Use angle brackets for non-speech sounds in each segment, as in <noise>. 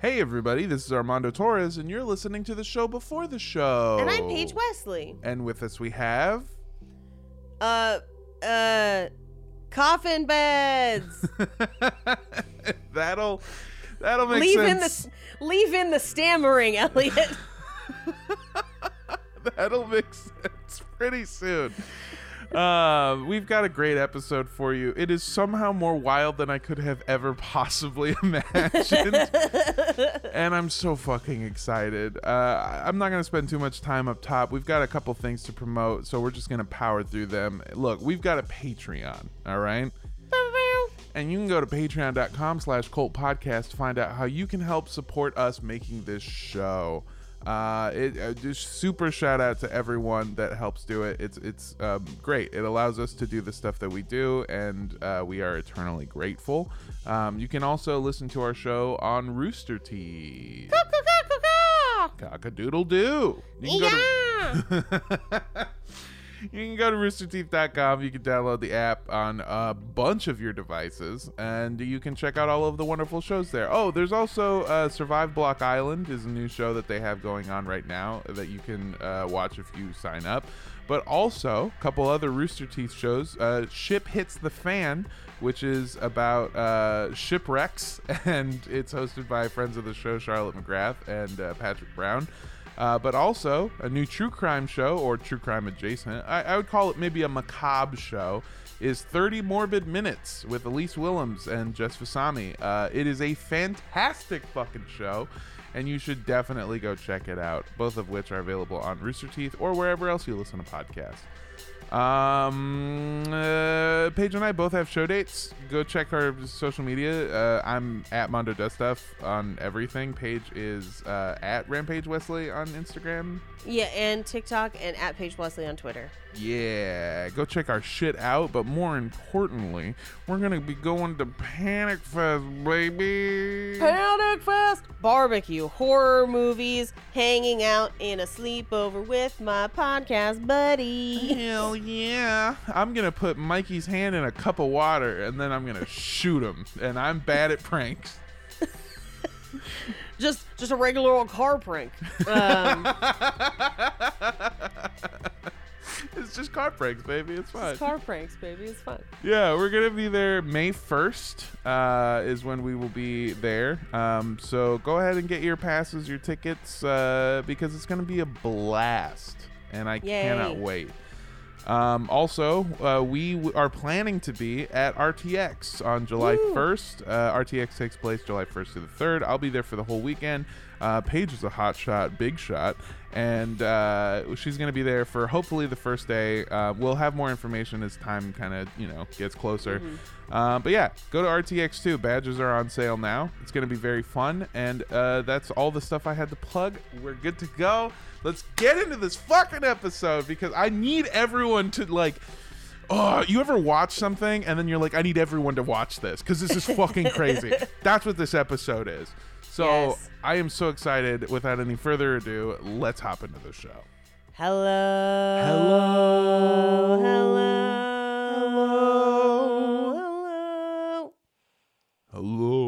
Hey, everybody, this is Armando Torres, and you're listening to the show before the show. And I'm Paige Wesley. And with us, we have. Uh, uh, coffin beds. <laughs> that'll. That'll make leave sense. in the leave in the stammering, Elliot. <laughs> That'll make sense pretty soon. Uh, we've got a great episode for you. It is somehow more wild than I could have ever possibly <laughs> imagined. and I'm so fucking excited. Uh, I'm not going to spend too much time up top. We've got a couple things to promote, so we're just going to power through them. Look, we've got a Patreon, all right? and you can go to patreon.com slash cult podcast to find out how you can help support us making this show uh, it uh, just super shout out to everyone that helps do it. It's it's um, great. It allows us to do the stuff that we do, and uh, we are eternally grateful. Um, you can also listen to our show on Rooster Teeth. Cock a doodle doo. Yeah. <laughs> you can go to roosterteeth.com. You can download the app on a bunch of your devices, and you can check out all of the wonderful shows there. Oh, there's also uh, Survive Block Island is a new show that they have going on right now that you can uh, watch if you sign up. But also a couple other Rooster Teeth shows. Uh, Ship Hits the Fan, which is about uh, shipwrecks, <laughs> and it's hosted by friends of the show Charlotte McGrath and uh, Patrick Brown. Uh, but also a new true crime show or true crime adjacent. I, I, would call it maybe a macabre show. Is 30 Morbid Minutes with Elyse Willems and Jess Vasami. Uh, it is a fantastic fucking show, and you should definitely go check it out. Both of which are available on Rooster Teeth or wherever else you listen to podcasts. Um, uh, Paige and I both have show dates. Go check our social media. Uh, I'm at Mondo Does Stuff on everything. Paige is uh, at Rampage Wesley on Instagram. Yeah, and TikTok and at Paige Wesley on Twitter. Yeah, go check our shit out. But more importantly, we're gonna be going to Panic Fest, baby. Panic Fest, barbecue, horror movies, hanging out in a sleepover with my podcast buddy. Hell yeah! I'm gonna put Mikey's hand in a cup of water and then I'm gonna shoot him. And I'm bad at pranks. <laughs> just just a regular old car prank. Um, <laughs> it's just car pranks, baby. It's fine. It's car pranks, baby. It's fun. Yeah, we're gonna be there May first. Uh, is when we will be there. Um, so go ahead and get your passes, your tickets, uh, because it's gonna be a blast, and I Yay. cannot wait. Um, also, uh, we w- are planning to be at RTX on July Woo. 1st. Uh, RTX takes place July 1st to the 3rd. I'll be there for the whole weekend. Uh, Paige is a hot shot, big shot, and uh, she's going to be there for hopefully the first day. Uh, we'll have more information as time kind of you know gets closer. Uh, but yeah, go to RTX2. Badges are on sale now. It's going to be very fun, and uh, that's all the stuff I had to plug. We're good to go. Let's get into this fucking episode because I need everyone to like. Oh, you ever watch something and then you're like, I need everyone to watch this because this is fucking crazy. <laughs> That's what this episode is. So Yes. I am so excited. Without any further ado, let's hop into the show. Hello. Hello. Hello. Hello. Hello.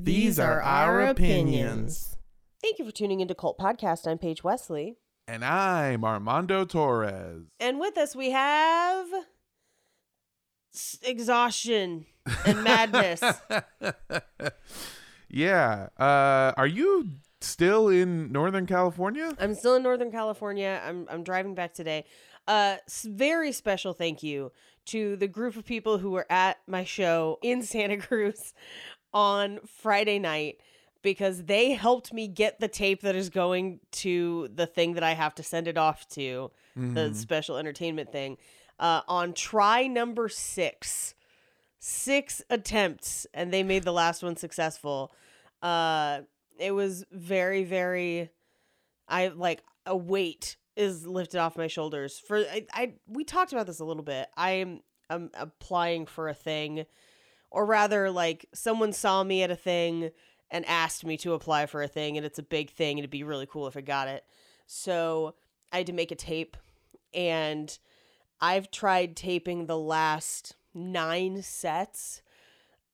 These are our opinions. Thank you for tuning into Cult Podcast. I'm Paige Wesley. And I'm Armando Torres. And with us, we have s- exhaustion and madness. <laughs> yeah. Uh, are you still in Northern California? I'm still in Northern California. I'm I'm driving back today. Uh, s- very special thank you to the group of people who were at my show in Santa <laughs> Cruz on Friday night because they helped me get the tape that is going to the thing that I have to send it off to, the Mhm. special entertainment thing. uh, on try number six. Six attempts, and they made the last one successful. Uh, it was very, very. I like a weight is lifted off my shoulders. For I, I we talked about this a little bit. I am I'm applying for a thing, or rather, like someone saw me at a thing and asked me to apply for a thing, and it's a big thing, and it'd be really cool if I got it. So I had to make a tape, and I've tried taping the last nine sets.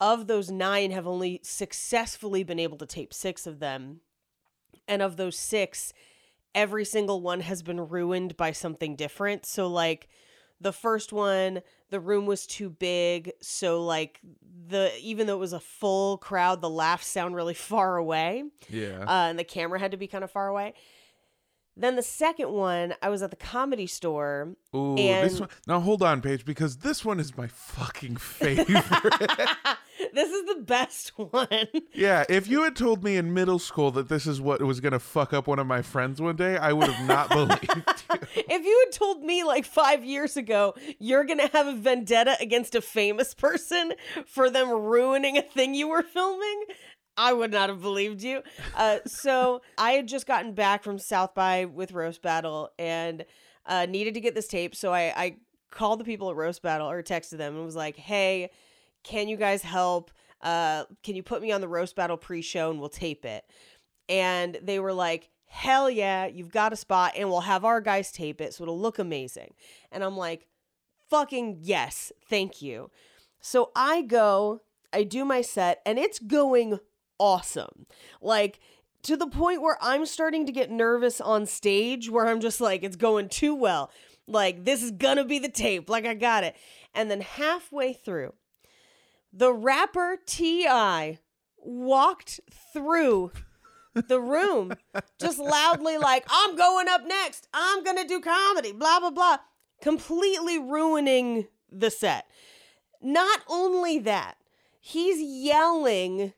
Of those nine, have only successfully been able to tape six of them, and of those six, every single one has been ruined by something different. So like the first one, the room was too big, so like the even though it was a full crowd, the laughs sound really <laughs> far away. Yeah. Uh, and the camera had to be kind of far away. Then the second one, I was at the comedy store. Ooh, this one. Now hold on, Paige, because this one is my fucking <laughs> favorite. <laughs> this is the best <laughs> one. yeah, if you had told me in middle school that this is what was gonna fuck up one of my friends one day, I would have not <laughs> believed you. if you had told me like five years ago you're gonna have a vendetta against a famous person for them ruining a thing you were filming, I would not have believed you. Uh, so I had just gotten back from South by with Roast Battle and uh, needed to get this tape. So I, I called the people at Roast Battle or texted them and was like, "Hey, can you guys help? Uh, can you put me on the Roast Battle pre-show and we'll tape it?" And they were like, hell yeah, you've got a spot and we'll have our guys tape it so it'll look amazing. And I'm like, fucking yes, thank you. So I go, I do my set, and it's going awesome. Like, to the point where I'm starting to get nervous on stage, where I'm just like, it's going too well. Like, this is gonna be the tape. Like, I got it. And then halfway through, the rapper T.I. walked through the room just loudly like i'm going up next i'm gonna do comedy blah blah blah completely ruining the set not only that he's yelling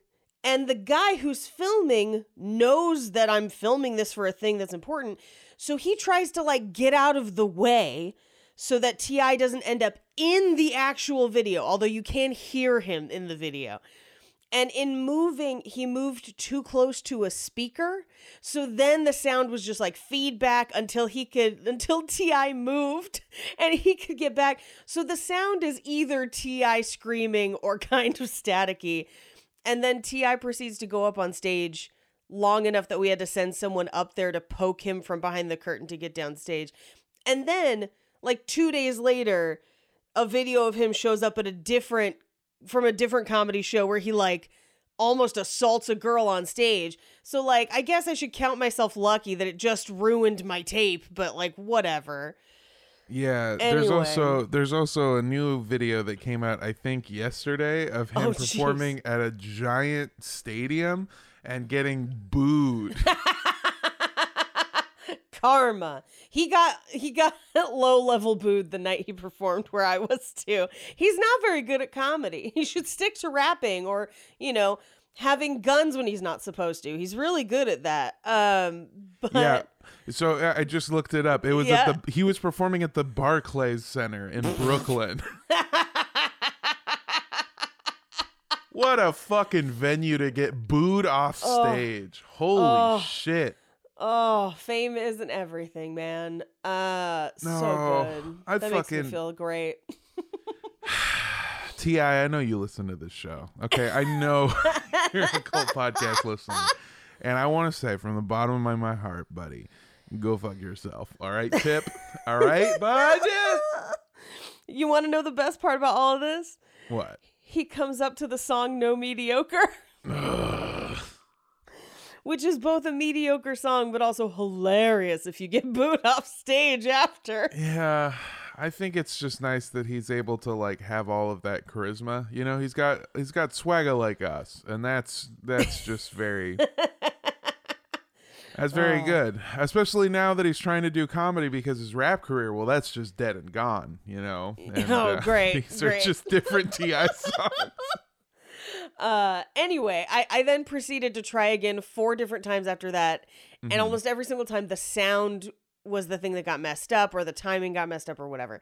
and the guy who's filming knows that i'm filming this for a thing that's important so he tries to like get out of the way so that T.I. doesn't end up in the actual video although you can hear him in the video and in moving, he moved too close to a speaker. So then the sound was just like feedback until he could, <laughs> until T.I. moved <laughs> and he could get back. So the sound is either T.I. screaming or <laughs> kind of staticky. And then T.I. proceeds to go up on stage long enough that we had to send someone up there to poke him from behind the curtain to get downstage. And then, like two days later, a video of him shows up at a different from a different comedy show where he like almost assaults a girl on stage. So like I guess I should count myself lucky that it just ruined my tape, but like whatever. Yeah, there's also there's also a new video that came out I think yesterday of him Oh, performing at a giant stadium and getting booed. <laughs> Karma. He got he got <laughs> low level booed the night he performed where I was too. He's not very good at comedy. <laughs> He should stick to rapping or, you know, having guns when he's not supposed to. He's really good at that. Um but yeah. So uh, I just looked it up. It was Yeah. at the he was performing at the Barclays Center in <laughs> Brooklyn. what a fucking venue to get booed off stage. Holy Oh. shit. Oh, fame isn't everything, man. Uh, so good. I that makes me fucking- feel great. <sighs> T.I., I know you listen to this show. Okay, I know <laughs> you're a cult podcast listener, and I want to say from the bottom of my, my heart, buddy, go fuck yourself. All right, Tip. <laughs> All right, bud. You want to know the best part about all of this? What? He comes up to the song "No Mediocre," <sighs> <laughs> which is both a mediocre song but also hilarious if you get <laughs> booed off stage after. Yeah, I think it's just nice that he's able to like have all of that charisma. You know, he's got he's got swagger like us, and that's that's just very. <laughs> That's very Oh. good, especially now that he's trying to do comedy because his rap career, well, that's just dead and gone, you know. And, Oh, <laughs> great, These are just different T.I. songs. Uh, anyway, I, I then proceeded to try again four different times after that. Mm-hmm. And almost every single time, the sound was the thing that got messed up or the timing got messed up or whatever.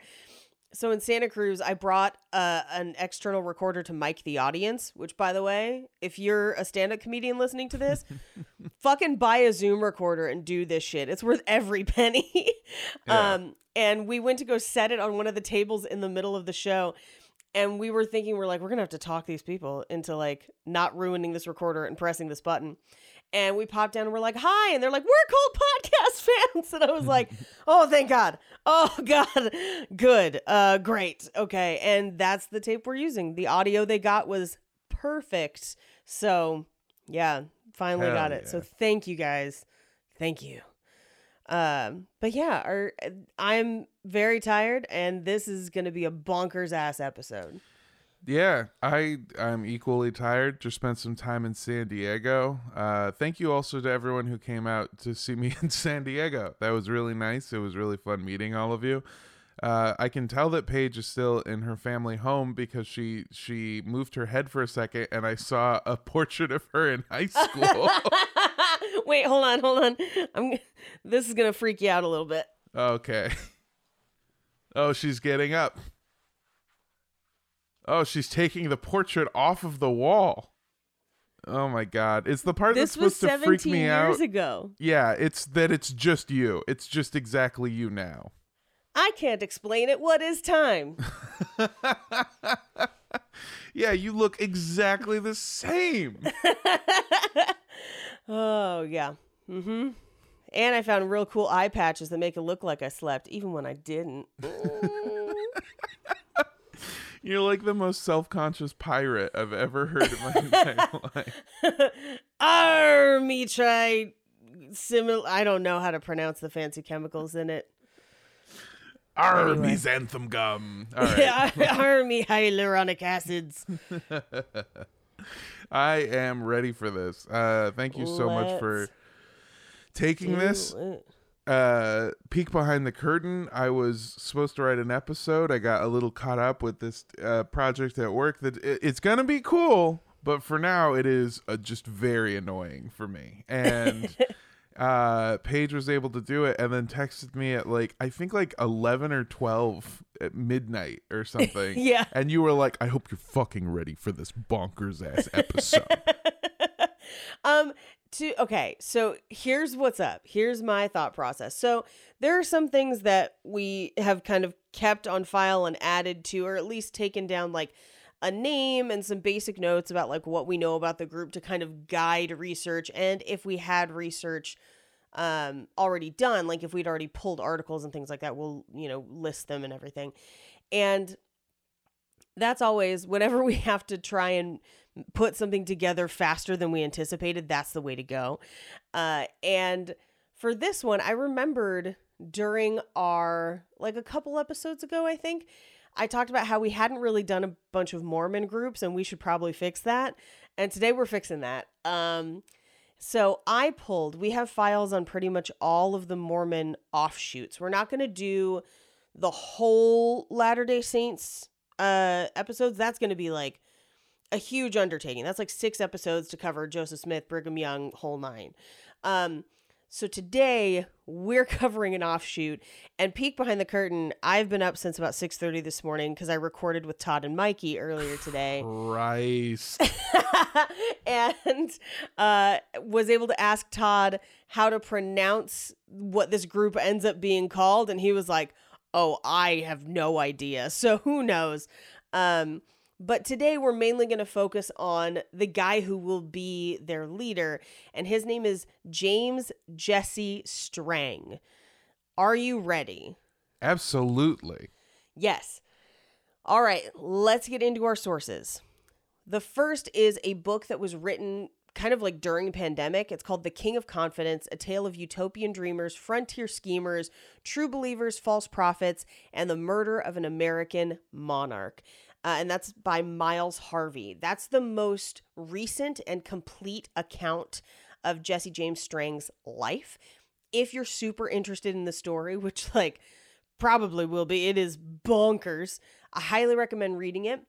so in Santa Cruz, I brought uh, an external recorder to mic the audience. Which, by the way, if you're a stand-up comedian listening to this, <laughs> fucking buy a Zoom recorder and do this shit. It's worth every <laughs> penny. Yeah. Um, and we went to go set it on one of the tables in the middle of the show. And we were thinking, we're like, we're gonna have to talk these people into like not ruining this recorder and pressing this button. And we popped down and we're like, hi. And they're like, we're cold <laughs> podcast fans. And I was like, <laughs> oh, thank God. Oh, <laughs> God. Good. Uh, great. Okay. And that's the tape we're using. The audio they got was perfect. So, yeah, finally Hell got it. So, thank you guys. Thank you. Um, but yeah, our, I'm very tired, and this is going to be a bonkers ass episode. Yeah, I I'm equally tired. Just spent some time in San Diego. Uh, thank you also to everyone who came out to see me <laughs> in San Diego. That was really nice. It was really fun meeting all of you. Uh, I can tell that Paige is still in her family home because she she moved her head for a second, and I saw a <laughs> portrait of her in high <laughs> school. <laughs> Wait, hold on, hold on. I'm. This is gonna freak you out a little bit. okay. Oh, she's getting up. Oh, she's taking the portrait off of the wall. Oh my god. It's the part This that's was supposed to freak 17 me years out. ago. Yeah, it's that it's just you. It's just exactly you now. I can't explain it. What is time? <laughs> Yeah, you look exactly the same. <laughs> oh yeah. Mm-hmm. And I found real cool eye patches that make it look like I slept, even when I didn't. <laughs> You're like the most self-conscious pirate I've ever heard in my <laughs> entire life. Arr, me try similar. I don't know how to pronounce the fancy chemicals in it. Arr, Anyway. me xanthan gum. All <laughs> right. Yeah, arr, me hyaluronic acids. I am ready for this. Uh, thank you so much for taking this. It. uh peek behind the curtain i was supposed to write an episode i got a little caught up with this uh, project at work that it, it's gonna be cool but for now it is uh, just very annoying for me and <laughs> uh paige was able to do it and then texted me at like i think like 11 or 12 at midnight or <laughs> something. Yeah. and you were like i hope you're fucking ready for this bonkers ass episode. <laughs> Um to okay so here's what's up. Here's my thought process. So there are some things that we have kind of kept on file and added to or at least taken down like a name and some basic notes about like what we know about the group to kind of guide research. And if we had research um already done like if we'd already pulled articles and things like that we'll you know list them and everything. And that's always whenever we <laughs> have to try and put something together faster than we anticipated that's the way to go. Uh and for this one i remembered during our like a couple episodes ago i think i talked about how we hadn't really done a bunch of mormon groups and we should probably fix that and today we're fixing that um so I pulled, we have files on pretty much all of the Mormon offshoots. We're not going to do the whole Latter day Saints uh, episodes. That's going to be like a huge undertaking. That's like six episodes to cover Joseph Smith, Brigham Young, whole nine. Um, so today we're <laughs> covering an offshoot and peek behind the curtain. I've been up since about 6:30 this morning because I recorded with Todd and Mikey earlier today. Christ. <laughs> and uh, was able to ask Todd how to pronounce what this group ends up being called, and he was like, "Oh, I have no idea." <laughs> So who knows? Um, but today we're mainly going to focus on the guy who will be their leader, and his name is James Jesse Strang. Are you ready? Absolutely. Yes. All right, let's get into our sources. The first is a book that was written kind of like during pandemic. It's called The King of Confidence: A Tale of Utopian Dreamers, Frontier Schemers, True Believers, False Prophets, and the Murder of an American Monarch. Uh, and that's by Miles Harvey. That's the most recent and complete account of Jesse James Strang's life. If you're super interested in the story, <laughs> which like probably will be, it is bonkers. I highly recommend reading it.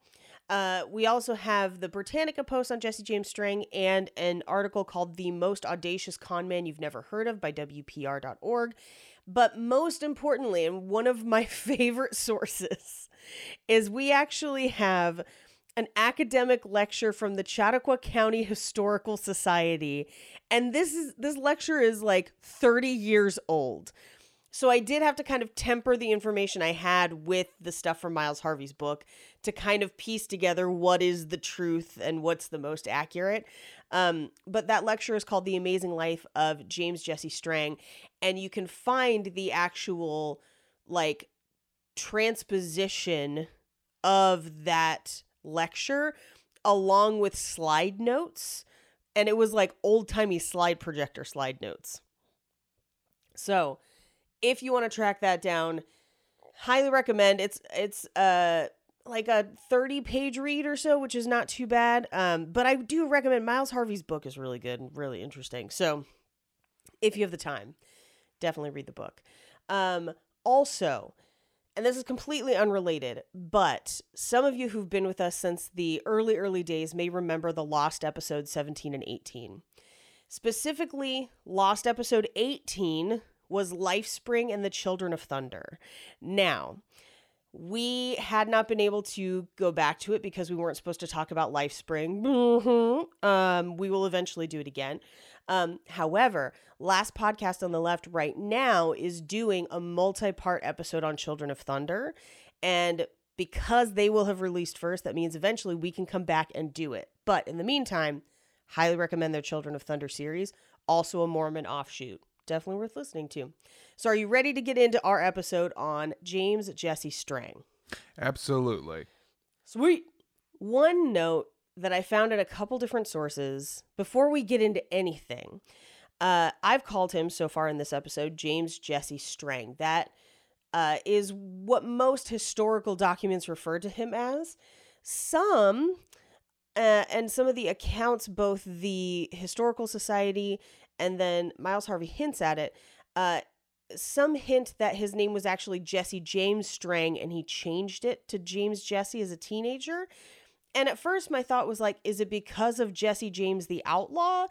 Uh, we also have the Britannica post on Jesse James Strang and an article called The Most Audacious Con Man You've Never Heard of by WPR.org. But most importantly, and one of my <laughs> favorite sources, is we actually have an academic lecture from the Chautauqua County Historical Society and this is this lecture is like 30 years old. So I did have to kind of temper the information I had with the stuff from Miles Harvey's book to kind of piece together what is the truth and what's the most accurate. Um, but that lecture is called The Amazing Life of James Jesse Strang, and you can find the actual like transposition of that lecture along with slide notes. And it was like old timey slide projector slide notes. So if you want to track that down, highly recommend. It's it's uh like a 30 page read or so, which is not too bad. Um, but I do recommend Miles Harvey's book is really good and really interesting. So if you have the time, definitely read the book. Um, also, and this is completely unrelated, but some of you who've been with us since the early, early days may remember the lost episode 17 and 18. Specifically, lost episode 18 was Lifespring and the Children of Thunder. Now, we had not been able to go back to it because we weren't supposed to talk about Lifespring. Mm-hmm. Um, we will eventually do it again. Um, however, last podcast on the left right now is doing a multi-part episode on Children of Thunder, and because they will have released first, that means eventually we can come back and do it. But in the meantime, highly recommend their Children of Thunder series, also a Mormon offshoot definitely worth listening to. So, are you ready to get into our episode on James Jesse Strang? Absolutely. Sweet. One note that I found at a couple different sources before we get into anything. Uh, I've called him so far in this episode James Jesse Strang. That uh, is what most historical documents refer to him as. Some, uh, and some of the accounts, both the Historical Society and then Miles Harvey hints at it. Uh, some hint that his name was actually Jesse James Strang and he changed it to James Jesse as a teenager. And at first, my thought was like, is it because of Jesse James the Outlaw?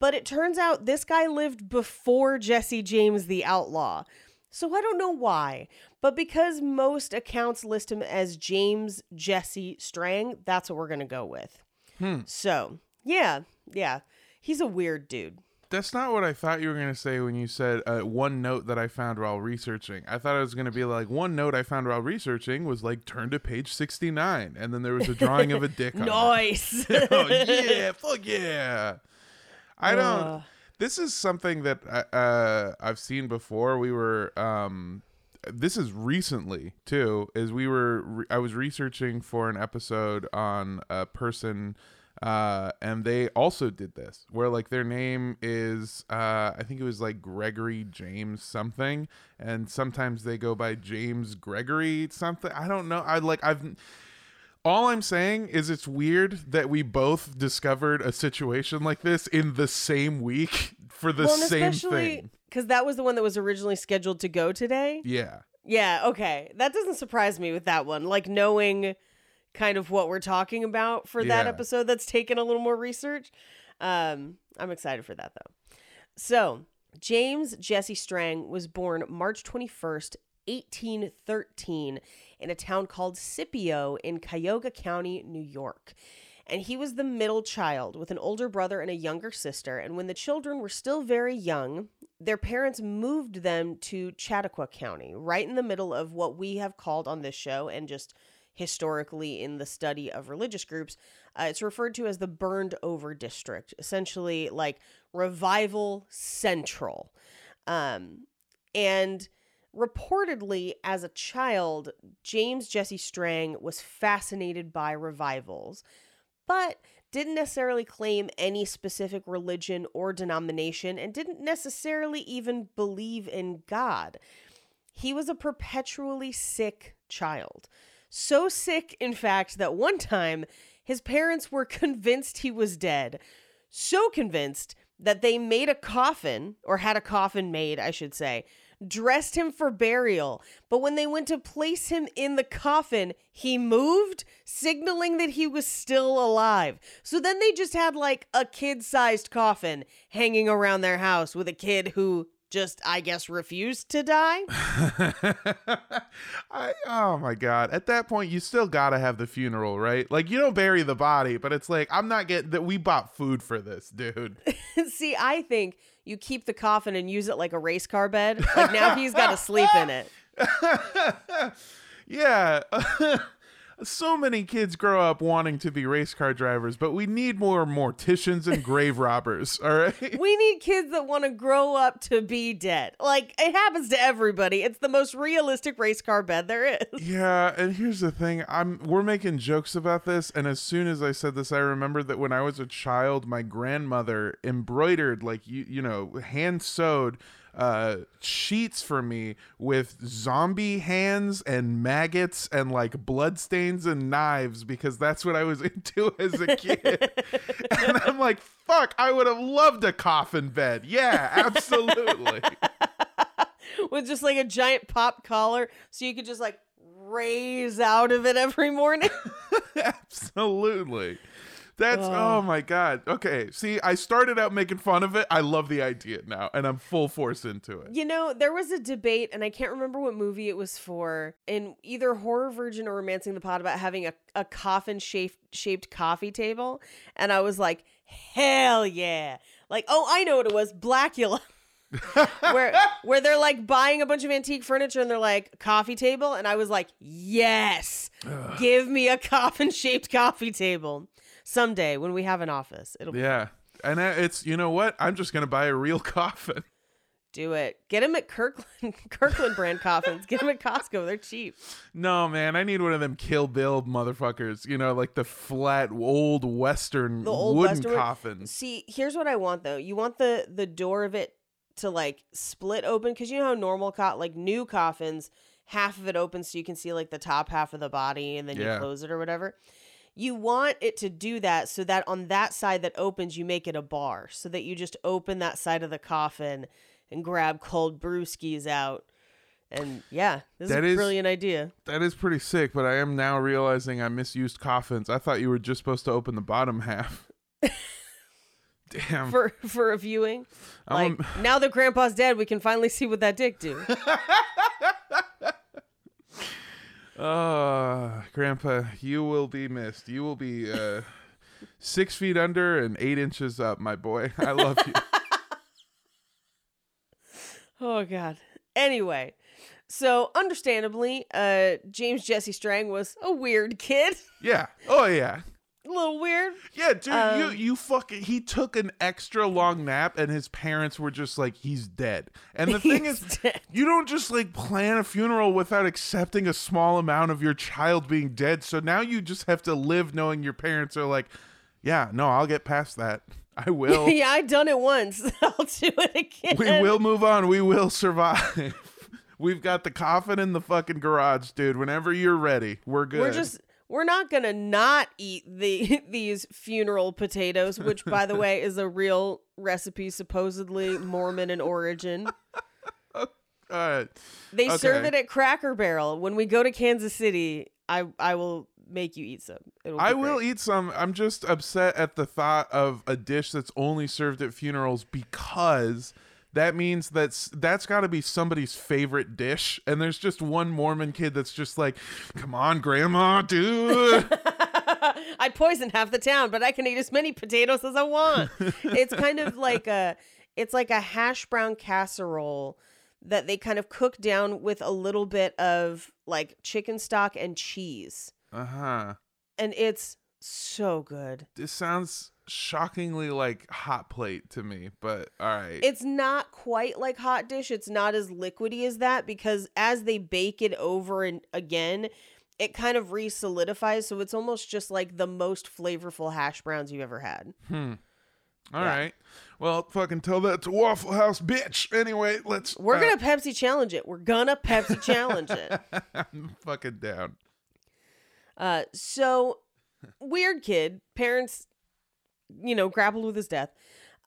But it turns out this guy lived before Jesse James the Outlaw. So I don't know why. But because most accounts list him as James Jesse Strang, that's what we're going to go with. Hmm. So, yeah, yeah. He's a weird dude. That's not what I thought you were going to say when you said uh, one note that I found while researching. I thought it was going to be like one note I found while researching was like turn to page 69 and then there was a drawing of a dick on. Nice. <laughs> oh yeah, fuck yeah. I don't Ugh. this is something that I- uh, I've seen before. We were um this is recently too is we were re- I was researching for an episode on a person uh and they also did this where like their name is uh I think it was like Gregory James something and sometimes they go by James Gregory something I don't know I like I've all I'm saying is it's weird that we both discovered a situation like this in the same week <laughs> for the well, same especially thing. because that was the one that was originally scheduled to go today. Yeah. Yeah, okay. That doesn't surprise me with that one. Like knowing kind of what we're talking about for that episode that's taken a little more research. Um, I'm excited for that though. So, James Jesse Strang was born March 21st, 1813, in a town called Scipio in Cuyahoga County, New York. And he was the middle child with an older brother and a younger sister. And when the children were still very young, their parents moved them to Chautauqua County, right in the middle of what we have called on this show and just historically in the study of religious groups. Uh, it's referred to as the burned over district, essentially like revival central. Um, and reportedly, as a child, James Jesse Strang was fascinated by revivals, but didn't necessarily claim any specific religion or denomination and didn't necessarily even believe in God. He was a perpetually sick child. So sick, in fact, that one time his parents were <laughs> convinced he was dead. So convinced that they made a coffin, or had a coffin made, I should say, dressed him for burial. But when they went to place him in the coffin, he moved, signaling that he was still alive. So then they just had like a kid sized coffin hanging around their house with a kid who just I guess refused to die. <laughs> I oh my god. At that point you still got to have the funeral, right? Like you don't bury the body, but it's like I'm not getting that we bought food for this, dude. <laughs> See, I think you keep the coffin and use it like a race car bed. Like now he's got to sleep in it. <laughs> yeah. So many kids grow up wanting to be race car drivers, but we need more morticians and grave <laughs> robbers, all right? We need kids that want to grow up to be dead. Like it happens to everybody. It's the most realistic race car bed there is. Yeah, and here's the thing. I'm we're making jokes about this and as soon as I said this I remembered that when I was a child my grandmother embroidered like you you know, hand sewed uh sheets for me with zombie hands and maggots and like bloodstains and knives because that's what I was <laughs> into as a kid. <laughs> and I'm like, fuck, I would have loved a coffin bed. Yeah, absolutely. <laughs> With just like a giant pop collar so you could just like raise out of it every morning. absolutely. That's oh my god. Okay, see, I started out making fun of it. I love the idea now, and I'm full force into it. You know, there was a debate, and I can't remember what movie it was for, in either Horror Virgin or Romancing the Pot about having a, a coffin shaped shaped coffee table. And I was like, hell yeah. Like, oh, I know what it was, Blackula. <laughs> where where they're like buying a bunch of antique furniture and they're like coffee table and I was like yes give me a coffin shaped coffee table someday when we have an office it'll be Yeah, and it's you know what? I'm just gonna buy a real <laughs> coffin. do it get them at Kirkland <laughs> Kirkland brand coffins get them at Costco they're cheap No, man, I need one of them Kill Bill motherfuckers. You know, like the flat old Western the old wooden Western- coffins. See, here's what I want though. You want the the door of it to like split open because you know how normal co- like new coffins, half of it opens so you can see like the top half of the body and then Yeah. you close it or whatever. You want it to do that so that on that side that opens, you make it a bar so that you just open that side of the coffin and grab cold brewskis out. And yeah, this That is a is- brilliant idea. That is pretty sick, but I am now realizing I misused coffins. I thought you were just supposed to open the bottom half. <laughs> Damn. For for a viewing. I'm Like now that grandpa's dead, we can finally see what that dick do. <laughs> Oh, Grandpa, you will be missed. You will be uh, six feet under and eight inches up, my boy. I love you. <laughs> Oh God. Anyway, so understandably, uh, James Jesse Strang was a weird kid, yeah. Oh yeah. A little weird. Yeah, dude, you Um, you fucking he took an extra long nap and his parents were just like he's dead. And the <laughs> thing is dead. you don't just like plan a funeral without accepting a small amount of your child being dead. So now you just have to live knowing your parents are like, yeah, no, I'll get past that. I <laughs> will. yeah, I done it once. <laughs> I'll do it again. we will move on. We will survive. We've got the coffin in the fucking garage, dude. Whenever you're ready, we're good. We're just we're not gonna not eat the <laughs> these funeral potatoes, which by the way is a real recipe, supposedly Mormon in origin. <laughs> All right. They serve it at Cracker Barrel. When we go to Kansas City, I I will make you eat some. It'll I will great. eat some. I'm just upset at the thought of a dish that's only served at funerals because that means that's that's got to be somebody's favorite dish. And there's just one Mormon kid that's just like, "Come on, grandma, dude." <laughs> I poisoned half the town, but I can eat as many potatoes as I want. <laughs> it's kind of like a it's like a hash brown casserole that they kind of cook down with a little bit of like chicken stock and cheese. uh-huh. And it's so good. This sounds shockingly like hot plate to me, but all right. It's not quite like hot dish. It's not as liquidy as that because as they bake it over and again, it kind of re-solidifies. So it's almost just like the most flavorful hash browns you've ever had. Hmm. All Yeah. right. Well, fucking tell that to Waffle House, bitch. Anyway, let's. We're uh, gonna Pepsi challenge it. We're gonna Pepsi challenge it. <laughs> I'm fucking down. Uh, so weird kid. Parents, you know, grappled with his death.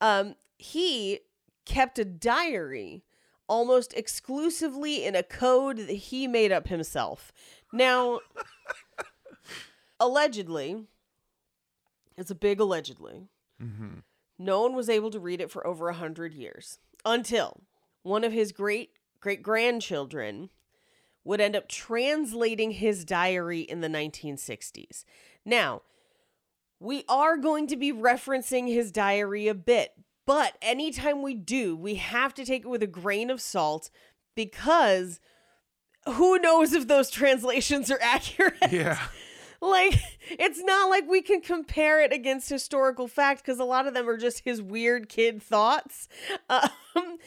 Um, he kept a diary almost exclusively in a code that he made up himself. Now, allegedly, it's a big allegedly. Mm-hmm. No one was able to read it for over a hundred years until one of his great great grandchildren would end up translating his diary in the 1960s. Now, we are going to be referencing his diary a bit, but anytime we do, we have to take it with a grain of salt because who knows if those translations are <laughs> accurate? Yeah. like it's not like we can compare it against historical fact because a lot of them are just his weird kid thoughts <laughs> um,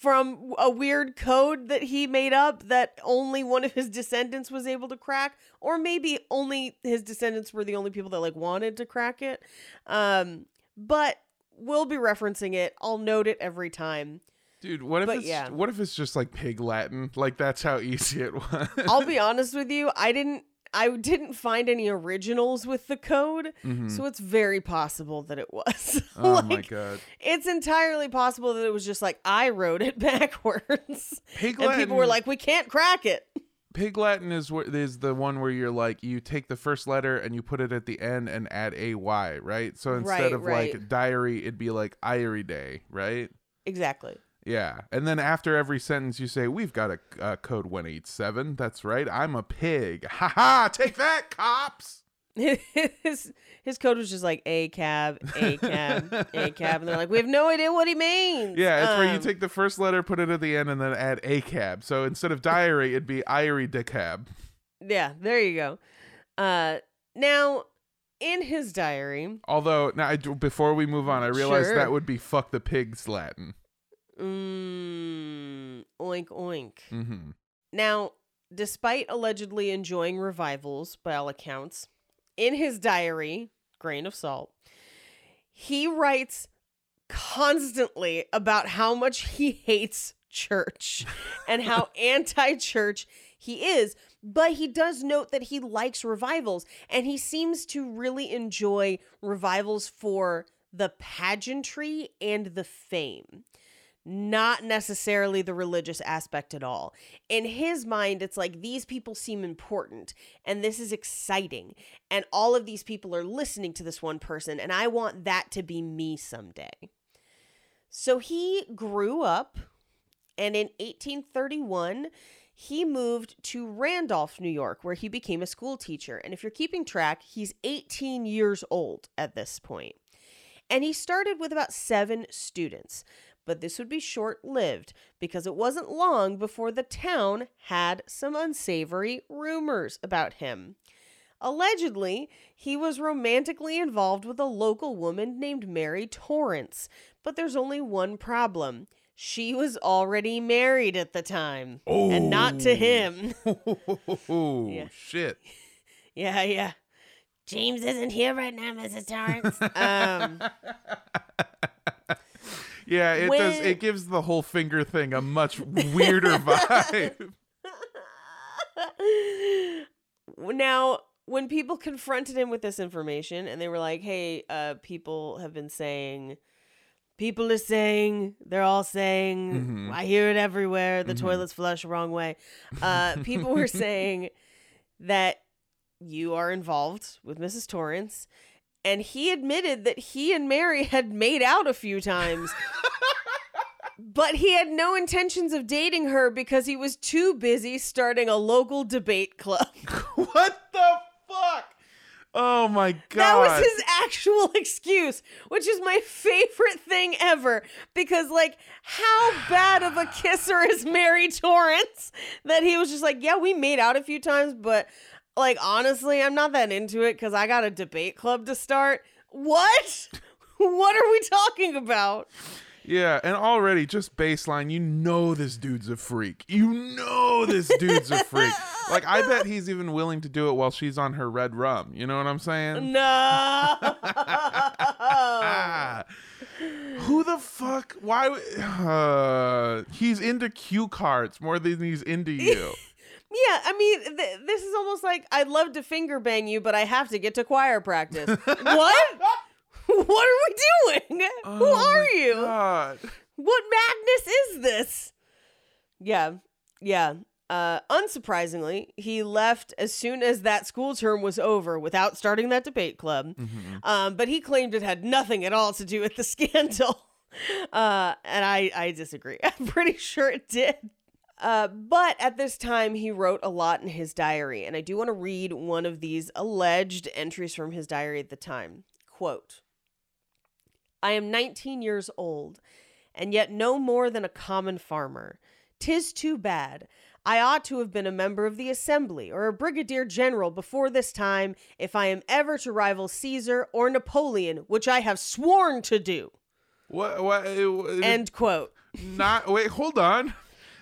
from a weird code that he made up that only one of his descendants was able to crack or maybe only his descendants were the only people that like wanted to crack it um but we'll be referencing it i'll note it every time Dude, what if But it's yeah. what if it's just like pig Latin? Like that's how easy it <laughs> was. I'll be honest with you, I didn't I didn't find any originals with the code, Mhm. so it's very possible that it was. <laughs> oh my god. It's entirely possible that it was just like I wrote it <laughs> backwards. Pig and people were like, "We can't crack it." Pig Latin is where is the one where you're like you take the first letter and you put it at the end and add a y, right? So instead Right, of right. like diary, it'd be like Irie Day, right? Exactly. Yeah, and then after every sentence you say, "We've got a uh, code one eight seven. That's right. I'm a pig. <laughs> Ha ha! Take that, cops." <laughs> his his code was just like a cab, a cab, a cab, and they're like, "We have no idea what he means." Yeah, it's where you Um, take the first letter, put it at the end, and then add a cab. So instead of diary, it'd be Irie de cab. Yeah, there you go. Uh, now in his diary, Although now, I, before we move on, I realized Sure. that would be "fuck the pigs" Latin. Mm, oink oink. Mm-hmm. Now, despite allegedly enjoying revivals by all accounts, in his diary, grain of salt, he writes constantly about how much he hates church <laughs> and how anti church he is. But he does note that he likes revivals and he seems to really enjoy revivals for the pageantry and the fame not necessarily the religious aspect at all. In his mind, it's like these people seem important and this is exciting. And all of these people are listening to this one person, and I want that to be me someday. So he grew up, and in 1831, he moved to Randolph, New York, where he became a school teacher. And if you're keeping track, he's 18 years old at this point. And he started with about seven students but this would be short lived because it wasn't long before the town had some unsavory rumors about him. Allegedly, he was romantically involved with a local woman named Mary Torrance, but there's only one problem. She was already married at the time, and not to him. Oh <laughs> Yeah. shit! yeah, yeah. James isn't here right now, Mrs. Torrance. <laughs> um, Yeah, it does. It gives the whole finger thing a much weirder <laughs> vibe. now when people confronted him with this information and they were like hey uh people have been saying people are saying they're all saying Mhm. i hear it everywhere the Mhm. toilets flush wrong way uh people were <laughs> saying that you are involved with mrs torrance and he admitted that he and mary <laughs> had made out a few times <laughs> but he had no intentions of dating her because he was too busy starting a local debate club. <laughs> what the fuck? Oh my god! That was his actual excuse, which is my favorite thing ever. Because, like, how bad of a kisser is Mary Torrance that he was just like, yeah, we made out a few times, but, like, honestly, I'm not that into it because I got a debate club to start. What? <laughs> what are we talking about? Yeah, and already just baseline, you know this dude's a freak. You know this dude's a freak. <laughs> Like I bet he's even willing to do it while she's on her red rum. You know what I'm saying? No. <laughs> Who the fuck? Why? <sighs> Uh, he's into cue cards more than he's into you. Yeah, I mean, th- this is almost like I'd love to finger bang you, but I have to get to choir practice. <laughs> what? what are we doing? Who Oh are you? God. What madness is this? Yeah, yeah. Uh, unsurprisingly, he left as soon as that school term was over without starting that debate club. Mhm. Um, but he claimed it had nothing at all to do with the <laughs> scandal. uh, and I, I disagree. <laughs> I'm pretty sure it did. Uh, but at this time, he wrote a lot in his diary, and I do want to read one of these alleged entries from his diary at the time. Quote I am 19 years old, and yet no more than a common farmer. Tis too bad. I ought to have been a member of the assembly or a brigadier general before this time if I am ever to rival Caesar or Napoleon, which I have sworn to do. What? What? End quote. not wait. Hold on.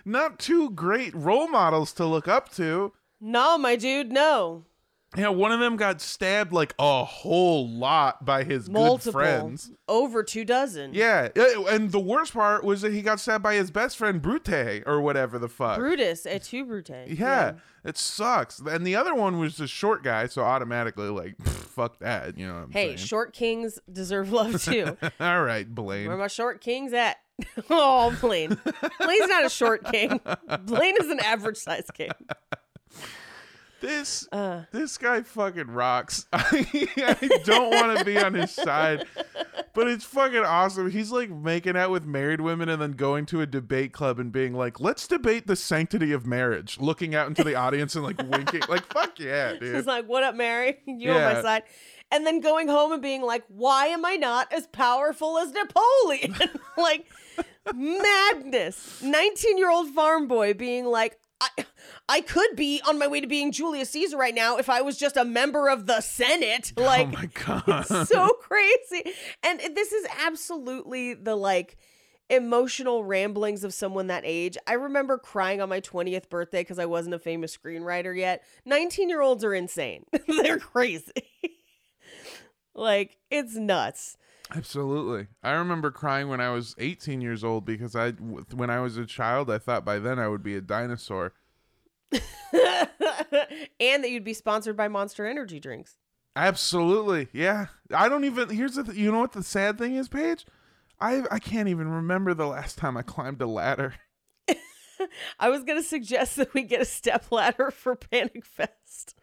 Not two great role models to look up to. No, my dude, no. Yeah, one of them got stabbed like a whole lot by his Multiple. good friends. Over two dozen. Yeah, uh, and the worst part was that he got stabbed by his best friend Brute or whatever the fuck. Brutus et tu Brute. yeah, it sucks. And the other one was the short guy, so automatically like, <laughs> pff, fuck that. You know what I'm Hey, saying? short kings deserve love too. <laughs> All right, Blaine. Where my short kings at? <laughs> oh, Blaine. Blaine's not a short king. Blaine is an average size king. This Uh. this guy fucking rocks. <laughs> I, I don't want to be on his side, but it's fucking awesome. He's like making out with married women and then going to a debate club and being like, "Let's debate the sanctity of marriage." Looking out into the audience and like winking, like "Fuck yeah, <laughs> dude!" He's like, what up, Mary? You on my side. And then going home and being like, why am I not as powerful as Napoleon? like, madness. 19 year old farm boy being like, I, I could be on my way to being Julius Caesar right now if I was just a member of the Senate. Oh like, oh my god. It's so crazy. And this is absolutely the like emotional ramblings of someone that age. I remember crying on my 20th birthday because I wasn't a famous screenwriter yet. 19 year olds are insane, <laughs> they're crazy. <laughs> like, it's nuts. Absolutely. I remember crying when I was 18 years old because I when I was a child, I thought by then I would be a dinosaur. <laughs> and that you'd be sponsored by Monster Energy drinks. Absolutely. Yeah. I don't even here's the th- you know what the sad thing is, Paige? I I can't even remember the last time I climbed a ladder. <laughs> <laughs> I was going to suggest that we get a step ladder for Panic Fest.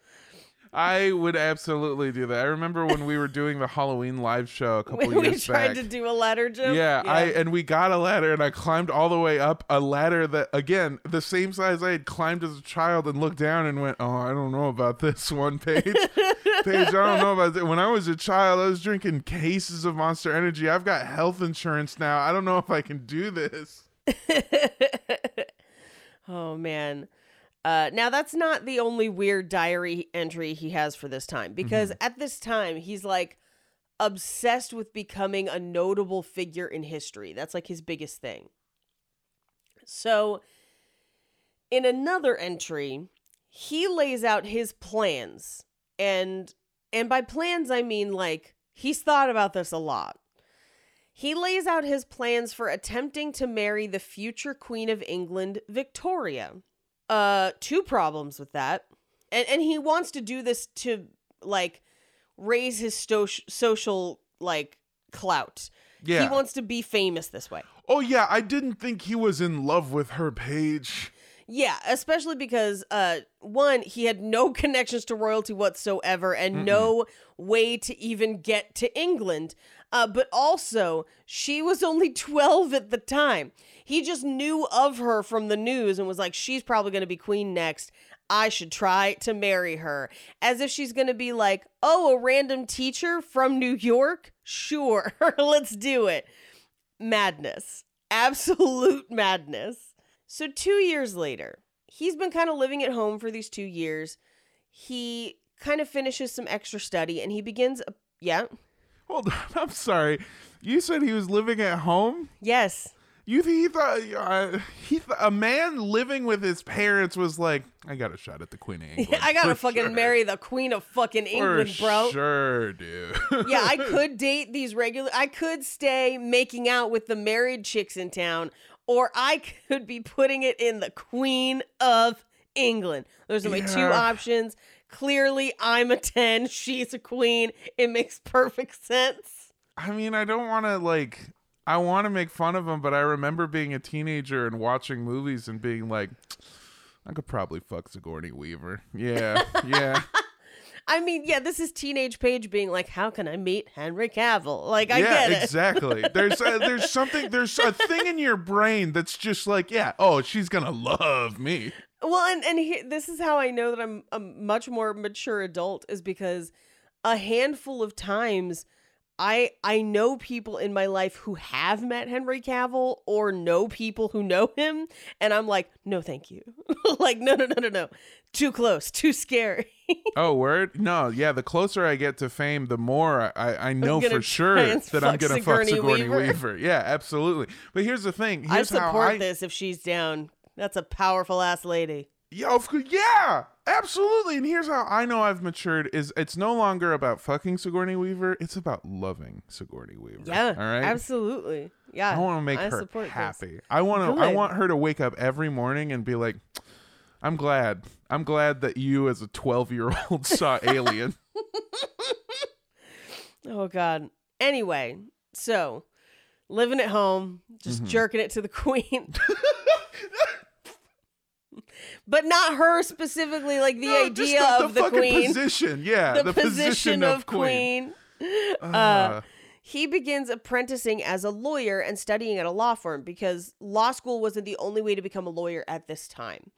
I would absolutely do that. I remember when we were doing the Halloween live show a <laughs> couple When we years tried back. to do a ladder jump. yeah, I and we got a ladder and I climbed all the way up a ladder that again the same size I had climbed as a child and looked down and went, oh, I don't know about this one Paige. <laughs> Paige, I don't know about that. When I was a child, I was drinking cases of Monster Energy. I've got health insurance now. I don't know if I can do this. <laughs> Oh man. Uh, now that's not the only weird diary entry he has for this time because at this time he's like obsessed with becoming a notable figure in history. That's like his biggest thing. So in another entry, he lays out his plans and and by plans I mean like he's thought about this a lot. He lays out his plans for attempting to marry the future Queen of England, Victoria. Uh, two problems with that. And, and he wants to do this to, like, raise his sto- social, like, clout. Yeah. He wants to be famous this way. Oh yeah, I didn't think he was in love with her, Paige. Yeah, especially because uh one, he had no <laughs> connections to royalty whatsoever and no way to even get to England. Uh but also, she was only <laughs> 12 at the time. He just knew of her from the news and was like she's probably going to be queen next. I should try to marry her. As if she's going to be like, "Oh, a random teacher from New York? Sure. <laughs> Let's do it." Madness. Absolute <laughs> madness. So, two years later, he's been kind of living at home for these two years. He kind of finishes some extra study and he begins, a, yeah, Hold on, <laughs> I'm sorry. You said he was living at home. yes. You th- he thought uh, he th- a man living with his parents was like, I got a shot at the Queen of <laughs> England. I gotta fucking sure. marry the queen of fucking England, for bro. Sure, dude. yeah, I <laughs> could date these regular. I could stay making out with the married chicks in town, or I could be putting it in the Queen of England. Those are my two options. Clearly, I'm a 10. She's a queen. It makes perfect sense. I mean, I don't want to like. I want to make fun of him, but I remember being a teenager and watching movies and being like, I could probably fuck Sigourney Weaver. Yeah, yeah. <laughs> I mean, yeah, this is teenage Paige being like, "How can I meet Henry Cavill?" Like, I yeah, get it. exactly. <laughs> There's a, there's something there's a thing in your brain that's just like, yeah, oh, she's gonna love me. Well, and and he, this is how I know that I'm a much more mature adult is because a handful of times I I know people in my life who have met Henry Cavill or know people who know him and I'm like, "No, thank you." <laughs> like, "No, no, no, no, no. Too close, too scary." <laughs> Oh, word? No, yeah. The closer I get to fame, the more I, I know for sure that I'm gonna fuck Sigourney Weaver. Weaver. Yeah, absolutely. But here's the thing. I Here's how support I, this if she's down. That's a powerful ass lady. Yeah, of course, yeah, absolutely. And here's how I know I've matured: is it's no longer about fucking Sigourney Weaver; it's about loving Sigourney Weaver. Yeah. all right. Absolutely. Yeah. I want to make I her support this. happy. I want to. I want her to wake up every morning and be like, "I'm glad. I'm glad that you, as a 12 year old, saw <laughs> Alien." Oh God. Anyway, so living at home, just Mm-hmm. jerking it to the <laughs> queen. But not her specifically, like the No, idea the, of the queen. the, queen. position. Yeah, the, position, of queen. Uh, He begins apprenticing as a lawyer and studying at a law firm because law school wasn't the only way to become a lawyer at this time.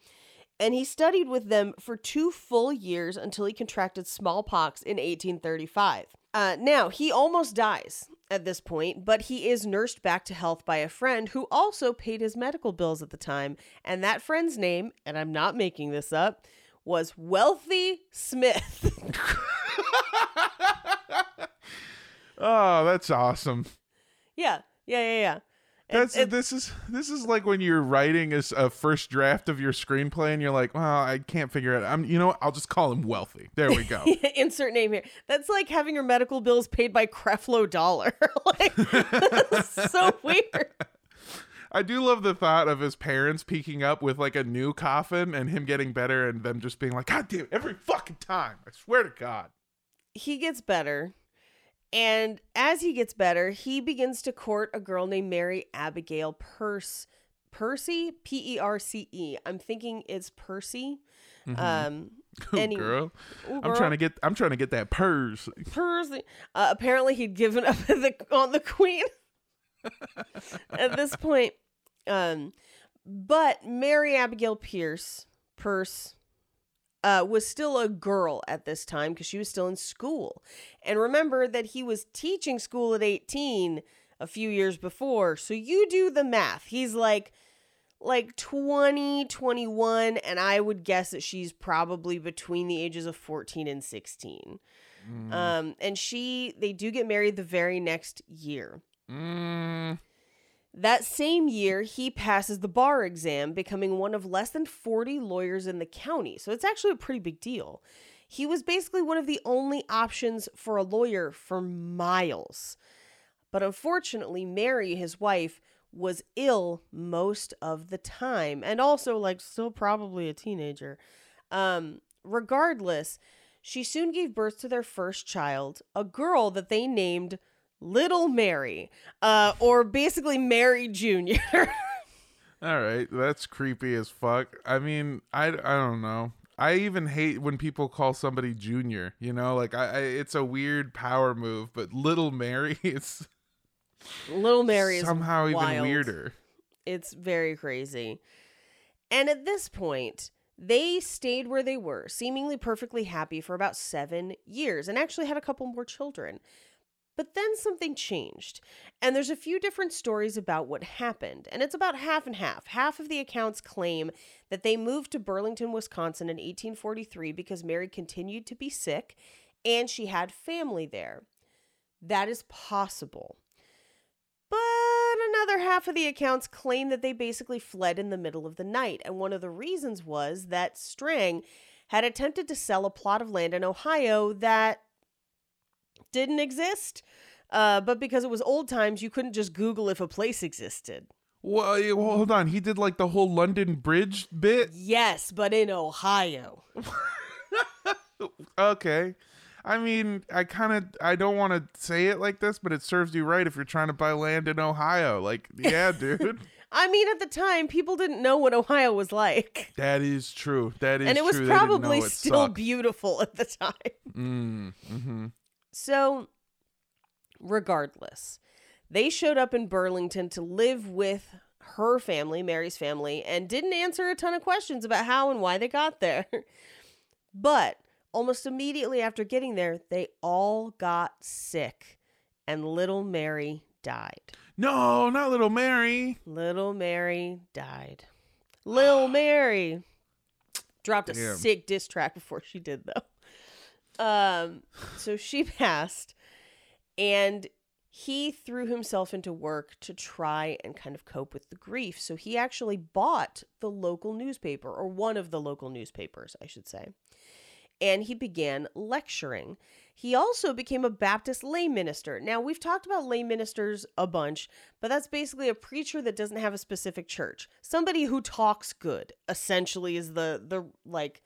And he studied with them for two full years until he contracted smallpox in 1835. Uh, now, he almost dies at this point, but he is nursed back to health by a friend who also paid his medical bills at the time. And that friend's name, and I'm not making this up, was Wealthy Smith. <laughs> <laughs> oh, that's awesome. yeah, yeah, yeah, yeah. That's and- this is this is like when you're writing a first draft of your screenplay and you're like, well, I can't figure it. out. I'm, you know, what? I'll just call him wealthy. There we go. <laughs> insert name here. That's like having your medical bills paid by Creflo Dollar. <laughs> like <laughs> that's so weird. I do love the thought of his parents peeking up with like a new coffin and him getting better and them just being like, God damn, it, every fucking time. I swear to God. He gets better. And as he gets better, he begins to court a girl named Mary Abigail Perce. Percy? P E R C E. I'm thinking it's Percy. Um <laughs> Ooh, Any- girl. Ooh, I'm trying to get I'm trying to get that purse. Percy. Uh, apparently, he'd given up <laughs> the, on the queen <laughs> at this point. Um, but Mary Abigail Pierce, Pierce, uh, was still a girl at this time because she was still in school. And remember that he was teaching school at 18 a few years before. So you do the math. He's like like 20, 21, and I would guess that she's probably between the ages of 14 and 16. Um, and she, they do get married the very next year. Mm, That same year, he passes the bar exam, becoming one of less than 40 lawyers in the county. So it's actually a pretty big deal. He was basically one of the only options for a lawyer for miles. But unfortunately, Mary, his wife, was ill most of the time and also, like, still probably a teenager. Um, regardless, she soon gave birth to their first child, a girl that they named Little Mary, uh, or basically Mary Jr. <laughs> all right, that's creepy as fuck. I mean, I, I don't know. I even hate when people call somebody junior. You know, like I, I it's a weird power move. But little Mary, <laughs> it's Little Mary is somehow even wild. weirder. It's very crazy. And at this point, they stayed where they were, seemingly perfectly happy for about seven years, and actually had a couple more children. But then something changed. And there's a few different stories about what happened. And it's about half and half. Half of the accounts claim that they moved to Burlington, Wisconsin in 1843 because Mary continued to be sick and she had family there. That is possible. But another half of the accounts claim that they basically fled in the middle of the night. And one of the reasons was that Strang had attempted to sell a plot of land in Ohio that didn't exist. Uh, but because it was old times, you couldn't just Google if a place existed. Well, well, hold on. He did like the whole London Bridge bit. Yes, but in Ohio. <laughs> Okay. I mean, I kind of I don't want to say it like this, but it serves you right if you're trying to buy land in Ohio. Like, yeah, <laughs> dude. I mean, at the time, people didn't know what Ohio was like. That is true. That is and it was true. They didn't know probably it still sucked. beautiful at the time. Mm, mm-hmm. So, regardless, they showed up in Burlington to live with her family, Mary's family, and didn't answer a ton of questions about how and why they got there. <laughs> but almost immediately after getting there, they all got sick, and little Mary died. No, not little Mary. Little Mary died. Lil <sighs> Mary dropped a Damn. sick diss track before she did though. Um so she <laughs> passed and he threw himself into work to try and kind of cope with the grief. So he actually bought the local newspaper or one of the local newspapers, I should say. And he began lecturing. He also became a Baptist lay minister. Now, we've talked about lay ministers a bunch, but that's basically a preacher that doesn't have a specific church. Somebody who talks good, essentially, is the the like,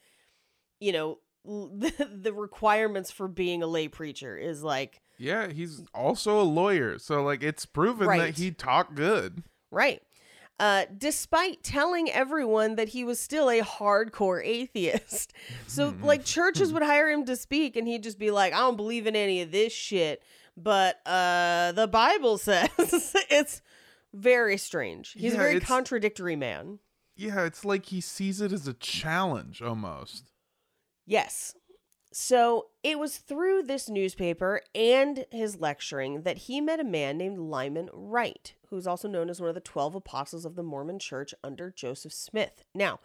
you know, <laughs> the, the requirements for being a lay preacher is like Yeah, he's also a lawyer, so like it's proven Right. that he talked good. right. Uh, despite telling everyone that he was still a hardcore atheist. <laughs> So, like, churches <laughs> would hire him to speak, and he'd just be like, I don't believe in any of this shit, but uh, the Bible says it's very strange. He's a very contradictory man. Yeah, it's like he sees it as a challenge almost. Yes. So it was through this newspaper and his lecturing that he met a man named Lyman Wight, who's also known as one of the 12 apostles of the Mormon church under Joseph Smith. Now,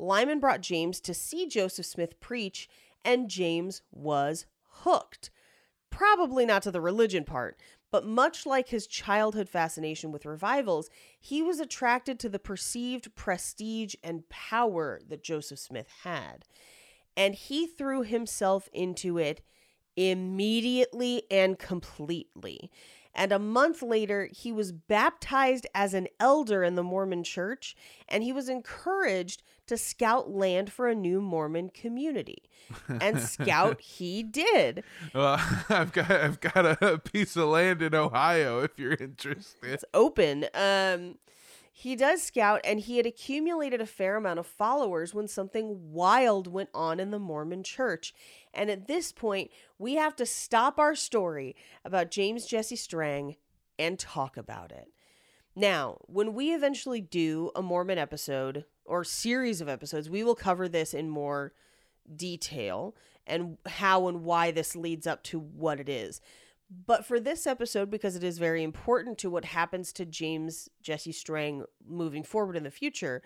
Lyman brought James to see Joseph Smith preach, and James was hooked. Probably not to the religion part, but much like his childhood fascination with revivals, he was attracted to the perceived prestige and power that Joseph Smith had and he threw himself into it immediately and completely. And a month later, he was baptized as an elder in the Mormon church, and he was encouraged to scout land for a new Mormon community. And scout <laughs> he did. Well, <laughs> I've got I've got a piece of land in Ohio if you're interested. It's open. Um, he does scout, and he had accumulated a fair amount of followers when something wild went on in the Mormon church. And at this point, we have to stop our story about James Jesse Strang and talk about it. Now, when we eventually do a Mormon episode or series of episodes, we will cover this in more detail and how and why this leads up to what it is. But for this episode, because it is very important to what happens to James Jesse Strang moving forward in the future,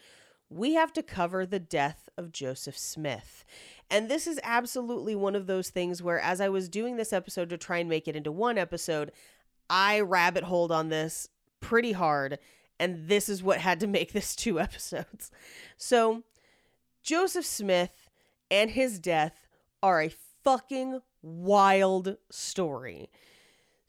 we have to cover the death of Joseph Smith. And this is absolutely one of those things where, as I was doing this episode to try and make it into one episode, I rabbit holed on this pretty hard. And this is what had to make this two <laughs> episodes. So, Joseph Smith and his death are a fucking wild story.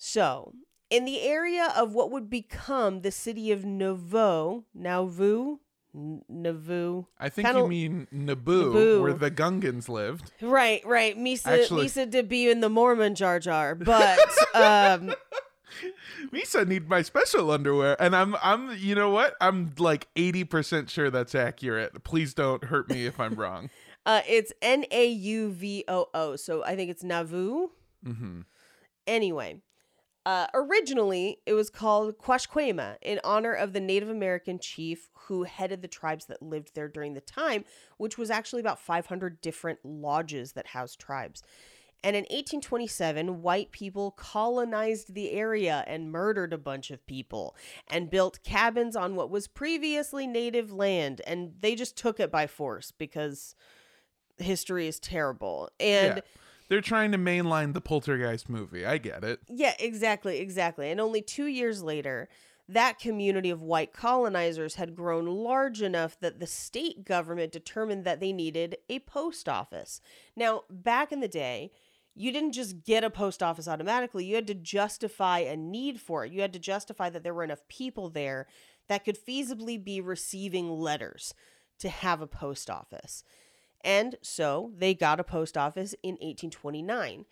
So, in the area of what would become the city of Nauvoo, Nauvoo, N- Nauvoo, I think Kinda- you mean Naboo, Naboo. where the Gungans lived. right, right, Misa, Actually- Misa to be in the Mormon Jar Jar, but <laughs> um, Misa need my special underwear, and I'm I'm you know what? I'm like eighty percent sure that's accurate. Please don't hurt me if I'm wrong. <laughs> uh, it's N A U V O O, so I think it's Nauvoo. hmm Anyway, uh, originally it was called Quashquema in honor of the Native American chief who headed the tribes that lived there during the time, which was actually about 500 different lodges that housed tribes. And in 1827, white people colonized the area and murdered a bunch of people and built cabins on what was previously native land. And they just took it by force because history is terrible. And yeah. They're trying to mainline the Poltergeist movie. I get it. yeah, exactly, exactly. And only two years later, that community of white colonizers had grown large enough that the state government determined that they needed a post office. Now, back in the day, you didn't just get a post office automatically. You had to justify a need for it. You had to justify that there were enough people there that could feasibly be receiving letters to have a post office. And so they got a post office in 1829.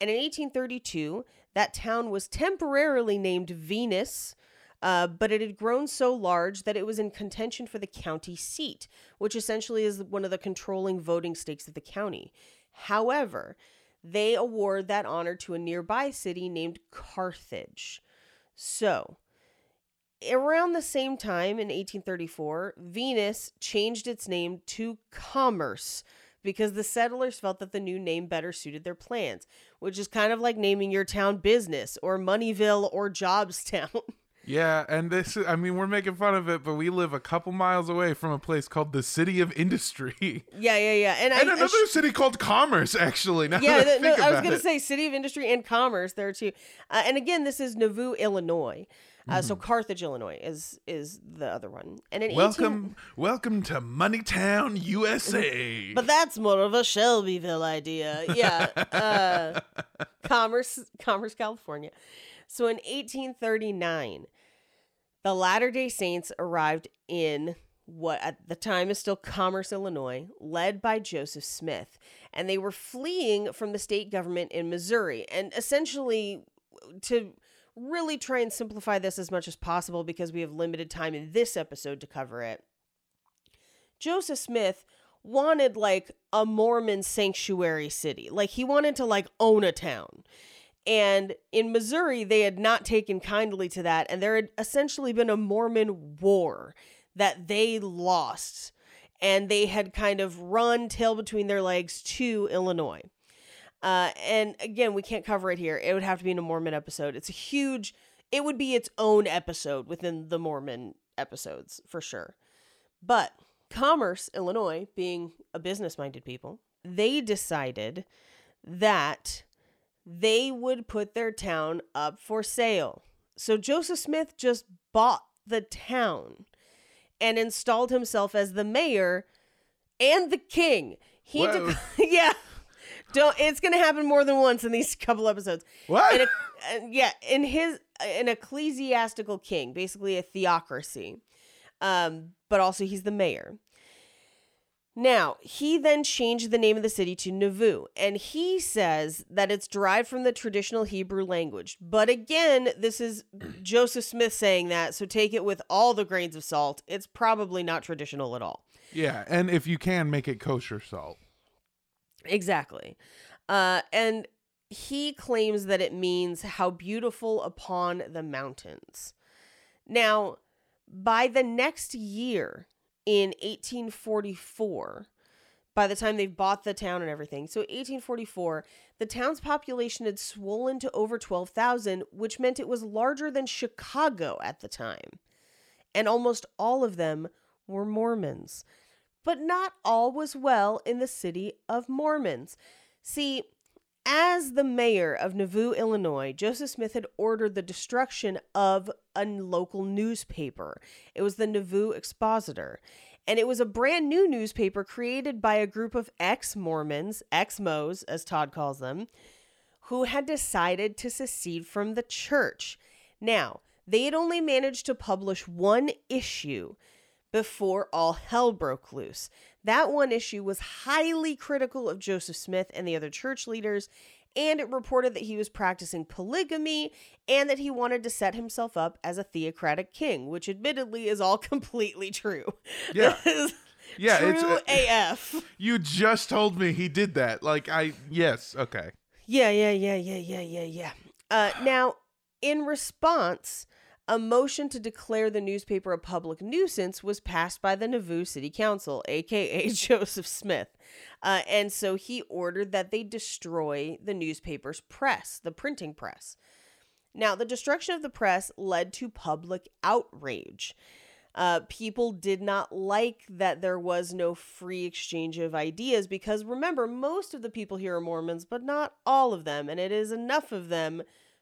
And in 1832, that town was temporarily named Venus Uh, but it had grown so large that it was in contention for the county seat, which essentially is one of the controlling voting stakes of the county. However, they award that honor to a nearby city named Carthage. So, around the same time in 1834, Venus changed its name to Commerce because the settlers felt that the new name better suited their plans, which is kind of like naming your town business or Moneyville or Jobstown. <laughs> Yeah, and this I mean we're making fun of it, but we live a couple miles away from a place called the City of Industry. <laughs> yeah, yeah, yeah. And, and I another sh- city called Commerce, actually. Now yeah, that I no, I was going to say City of Industry and Commerce there too. Uh, and again, this is Nauvoo, Illinois. Uh, So Carthage, Illinois is is the other one. And in 18 Welcome, welcome to Moneytown, USA. <laughs> But that's more of a Shelbyville idea. Yeah. Uh, <laughs> Commerce, Commerce, California. So in 1839, the Latter day Saints arrived in what at the time is still Commerce, Illinois, led by Joseph Smith. And they were fleeing from the state government in Missouri. And essentially, to really try and simplify this as much as possible because we have limited time in this episode to cover it. Joseph Smith wanted like a Mormon sanctuary city. Like he wanted to like own a town. And in Missouri, they had not taken kindly to that. And there had essentially been a Mormon war that they lost. And they had kind of run tail between their legs to Illinois. Uh, and again, we can't cover it here. It would have to be in a Mormon episode. It's a huge, it would be its own episode within the Mormon episodes for sure. But Commerce, Illinois, being a business minded people, they decided that they would put their town up for sale. So Joseph Smith just bought the town and installed himself as the mayor and the king. He dec- <laughs> yeah. Don't it's going to happen more than once in these <laughs> couple episodes. What? And a, yeah, in his an ecclesiastical king, basically a theocracy. Um, but also he's the mayor. Now, he then changed the name of the city to Nauvoo, and he says that it's derived from the traditional Hebrew language. But again, this is <clears throat> Joseph Smith saying that, so take it with all the grains of salt. It's probably not traditional at all. yeah, and if you can, make it kosher salt. Exactly. Uh, and he claims that it means how beautiful upon the mountains. Now, by the next year in 1844, by the time they've bought the town and everything, so 1844, the town's population had swollen to over 12,000, which meant it was larger than Chicago at the time. And almost all of them were Mormons. But not all was well in the city of Mormons. See, as the mayor of Nauvoo, Illinois, Joseph Smith had ordered the destruction of a local newspaper. It was the Nauvoo Expositor. And it was a brand new newspaper created by a group of ex Mormons, ex Mos, as Todd calls them, who had decided to secede from the church. Now, they had only managed to publish one issue before all hell broke loose. That one issue was highly critical of Joseph Smith and the other church leaders, and it reported that he was practicing polygamy and that he wanted to set himself up as a theocratic king, which admittedly is all <laughs> completely true. Yeah. <laughs> Yeah, true it's, uh, AF. You just told me he did that. Like I yes, okay. Yeah, yeah, yeah, yeah, yeah, yeah, yeah. Uh, now, in response, a motion to declare the newspaper a public nuisance was passed by the Nauvoo City Council, aka <laughs> Joseph Smith. Uh, and so he ordered that they destroy the newspaper's press, the printing press. Now, the destruction of the press led to public outrage. Uh, people did not like that there was no free exchange of ideas because remember, most of the people here are Mormons, but not all of them, and it is enough of them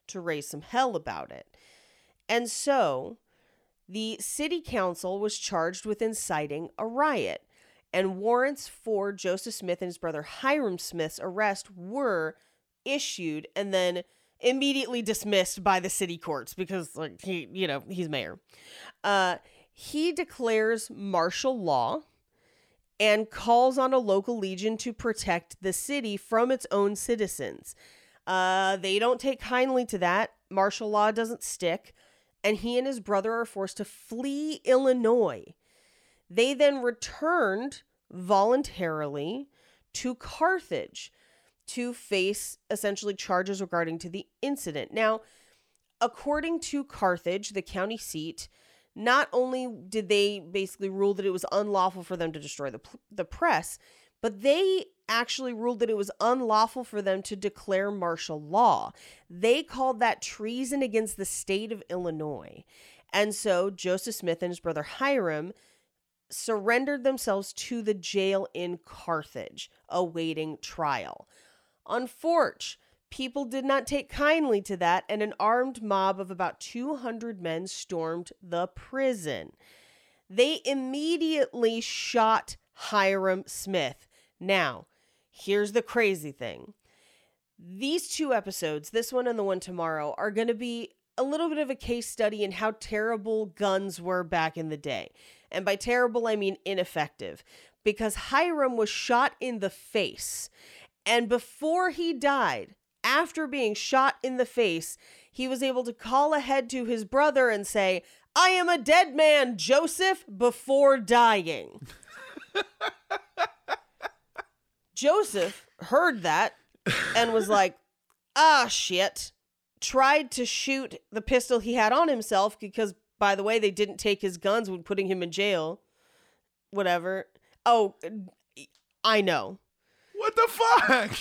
to raise some hell about it. And so the city council was charged with inciting a riot, and warrants for Joseph Smith and his brother Hyrum Smith's arrest were issued and then immediately dismissed by the city courts because like he you know he's mayor. Uh he declares martial law and calls on a local legion to protect the city from its own citizens. Uh they don't take kindly to that. Martial law doesn't stick and he and his brother are forced to flee Illinois. They then returned voluntarily to Carthage to face essentially charges regarding to the incident. Now, according to Carthage, the county seat, not only did they basically rule that it was unlawful for them to destroy the the press, but they actually ruled that it was unlawful for them to declare martial law. They called that treason against the state of Illinois. And so Joseph Smith and his brother Hyrum surrendered themselves to the jail in Carthage, awaiting trial. Unfortunately, people did not take kindly to that, and an armed mob of about 200 men stormed the prison. They immediately shot Hyrum Smith. Now, here's the crazy thing these two episodes, this one and the one tomorrow, are going to be a little bit of a case study in how terrible guns were back in the day. And by terrible, I mean ineffective. Because Hyrum was shot in the face. And before he died, after being shot in the face, he was able to call ahead to his brother and say, I am a dead man, Joseph, before dying. <laughs> Joseph heard that and was like, ah, shit. Tried to shoot the pistol he had on himself because, by the way, they didn't take his guns when putting him in jail. Whatever. Oh, I know. What the fuck?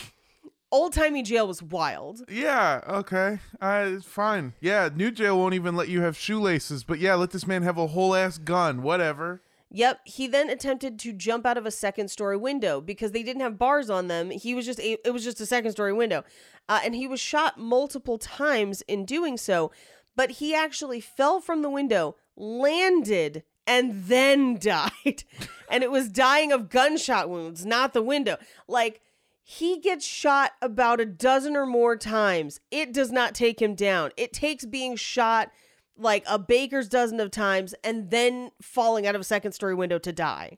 Old timey jail was wild. Yeah, okay. Uh, it's fine. Yeah, new jail won't even let you have shoelaces, but yeah, let this man have a whole ass gun. Whatever. Yep, he then attempted to jump out of a second story window because they didn't have bars on them. He was just a, it was just a second story window. Uh, and he was shot multiple times in doing so, but he actually fell from the window, landed and then <laughs> died. and it was dying of gunshot wounds, not the window. Like he gets shot about a dozen or more times. It does not take him down. It takes being shot like a baker's dozen of times and then falling out of a second story window to die.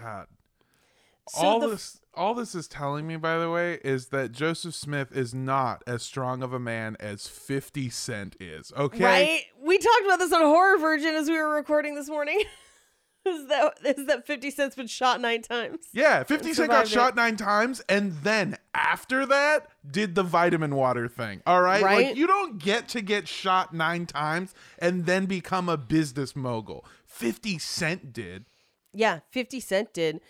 God. So all the- this all this is telling me, by the way, is that Joseph Smith is not as strong of a man as 50 Cent is. Okay? Right? We talked about this on Horror Virgin as we were recording this morning. <laughs> <laughs> is that is that 50 Cent's been shot nine times? Yeah, 50 Cent got it. shot nine times and then after that did the vitamin water thing. All right? Right? Like you don't get to get shot nine times and then become a business mogul. 50 Cent did. Yeah, 50 Cent did.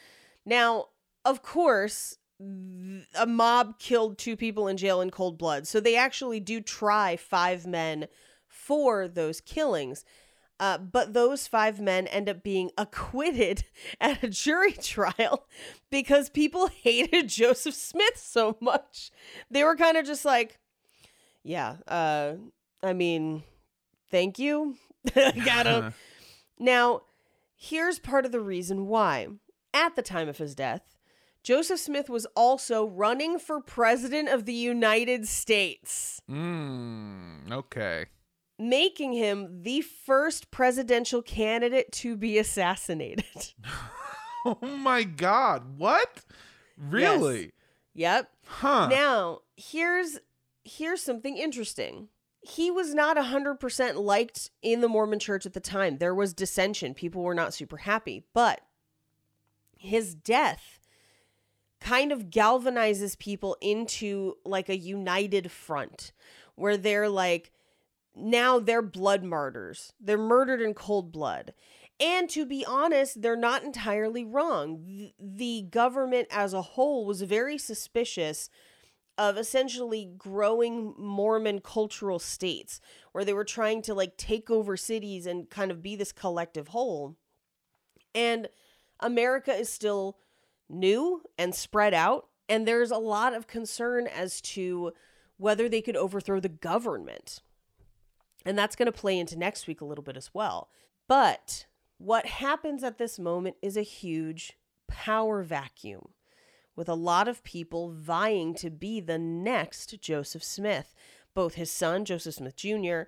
Now, of course, a mob killed two people in jail in cold blood. So they actually do try five men for those killings. Uh, but those five men end up being <laughs> acquitted <laughs> at a jury trial because people <laughs> hated Joseph Smith so much. They were kind of just like, yeah, uh, I mean, thank you. Got him. Now, here's part of the reason why. At the time of his death, Joseph Smith was also running for president of the United States, Mmm, okay. Making him the first presidential candidate to be assassinated. <laughs> <laughs> Oh my god. What? Really? yep. Huh. Now, here's here's something interesting. He was not 100% liked in the Mormon church at the time. There was dissension. People were not super happy. But his death kind of galvanizes people into like a united front where they're like now they're blood martyrs. They're murdered in cold blood. And to be honest, they're not entirely wrong. The government as a whole was very suspicious of essentially growing Mormon cultural states where they were trying to like take over cities and kind of be this collective whole. And America is still new and spread out, and there's a lot of concern as to whether they could overthrow the government. And that's going to play into next week a little bit as well. But what happens at this moment is a huge power vacuum with a lot of people vying to be the next Joseph Smith. Both his son, Joseph Smith Jr.,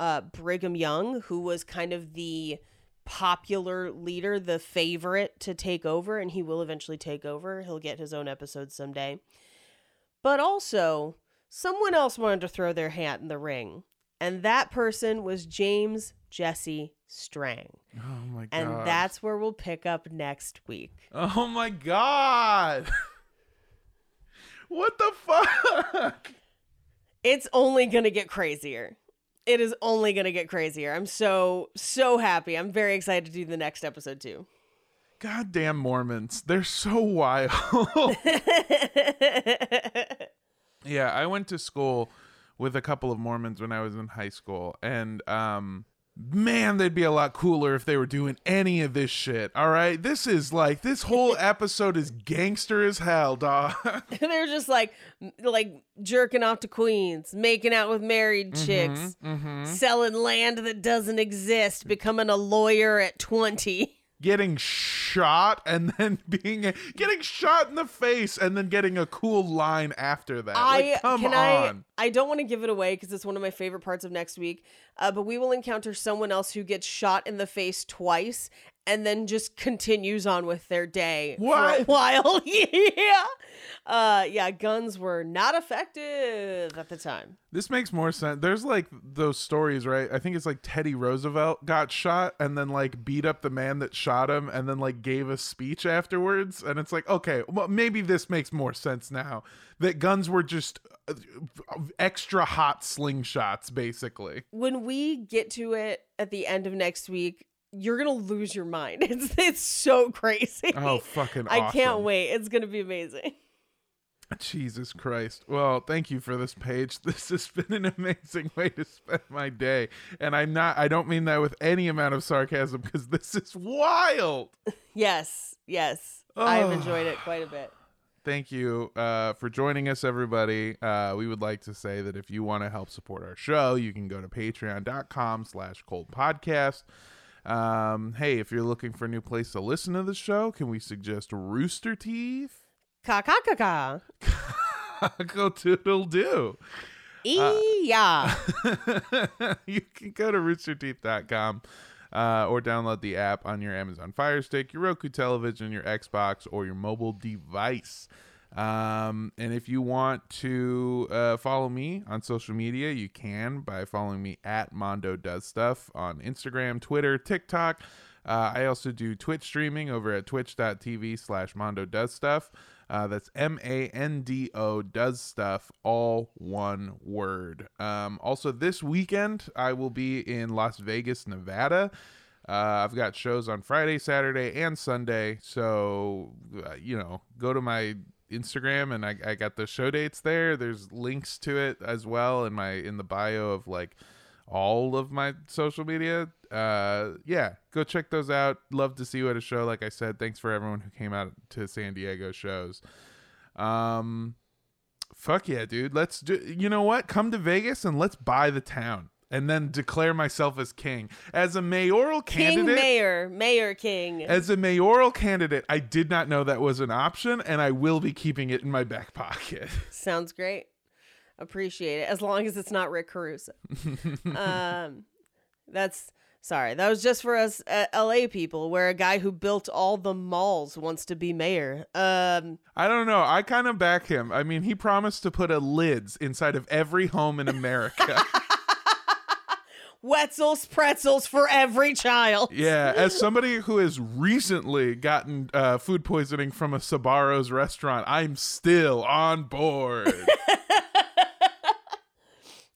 uh, Brigham Young, who was kind of the popular leader, the favorite to take over, and he will eventually take over. He'll get his own episode someday. But also, someone else wanted to throw their hat in the ring. And that person was James Jesse Strang. Oh my god. And that's where we'll pick up next week. Oh my god. <laughs> what the fuck? It's only going to get crazier. It is only going to get crazier. I'm so, so happy. I'm very excited to do the next episode too. Goddamn Mormons. They're so wild. <laughs> <laughs> yeah, I went to school with a couple of Mormons when I was in high school and um man, they'd be a lot cooler if they were doing any of this shit. All right? This is like this whole <laughs> episode is gangster as hell, dog. <laughs> They're just like like jerking off to queens, making out with married chicks, selling land that doesn't exist, becoming a lawyer at 20. Getting shot and <laughs> then being getting shot in the face and then getting a cool line after that. I like, come can on. I I don't want to give it away because it's one of my favorite parts of next week. Uh, but we will encounter someone else who gets shot in the face twice and then just continues on with their day for a while. <laughs> yeah. Uh, yeah, guns were not effective at the time. This makes more sense. There's like those stories, right? I think it's like Teddy Roosevelt got shot and then like beat up the man that shot him and then like gave a speech afterwards. And it's like, okay, well, maybe this makes more sense now that guns were just uh, extra hot slingshots, basically. When we get to it at the end of next week, you're gonna lose your mind. <laughs> It's it's so crazy. Oh, fucking I can't wait. It's gonna be amazing. Jesus Christ. Well, thank you for this Paige. <laughs> This has been an amazing way to spend my day. And I'm not I don't mean that with any amount of sarcasm because this is wild. <laughs> Yes, yes. I've Oh. enjoyed it quite a bit. Thank you uh, for joining us, everybody. Uh, we would like to say that if you want to help support our show, you can go to patreon.com slash cold podcast. Um, hey, if you're looking for a new place to listen to the show, can we suggest Rooster Teeth? Ka ka ka ka. Go toodle do. Yeah. <laughs> you can go to roosterteeth.com uh, or download the app on your Amazon Fire Stick, your Roku television, your Xbox, or your mobile device. Um, and if you want to uh, follow me on social media, you can by following me at Mando Does Stuff on Instagram, Twitter, TikTok. Uh, I also do Twitch streaming over at twitch.tv slash Mando Does Stuff. Uh, that's M A N D O does stuff, all one word. Um, also, this weekend, I will be in Las Vegas, Nevada. Uh, I've got shows on Friday, Saturday, and Sunday. So, uh, you know, go to my Instagram and I, I got the show dates there. There's links to it as well in my in the bio of like all of my social media. Uh, yeah, go check those out. Love to see you at a show. Like I said, thanks for everyone who came out to San Diego shows. Um, fuck yeah, dude. Let's do. You know what? Come to Vegas and let's buy the town, and then declare myself as king as a mayoral King candidate. Mayor, Mayor King. As a mayoral candidate, I did not know that was an option, and I will be keeping it in my back pocket. <laughs> Sounds great. Appreciate it. As long as it's not Rick Caruso. <laughs> um, that's sorry. That was just for us uh, LA people, where a guy who built all the malls wants to be mayor. Um, I don't know. I kind of back him. I mean, he promised to put a lids inside of every home in America. <laughs> Wetzel's pretzels for every child. yeah, as somebody who has recently gotten uh, food poisoning from a Sbarro's restaurant, I'm still on board. <laughs>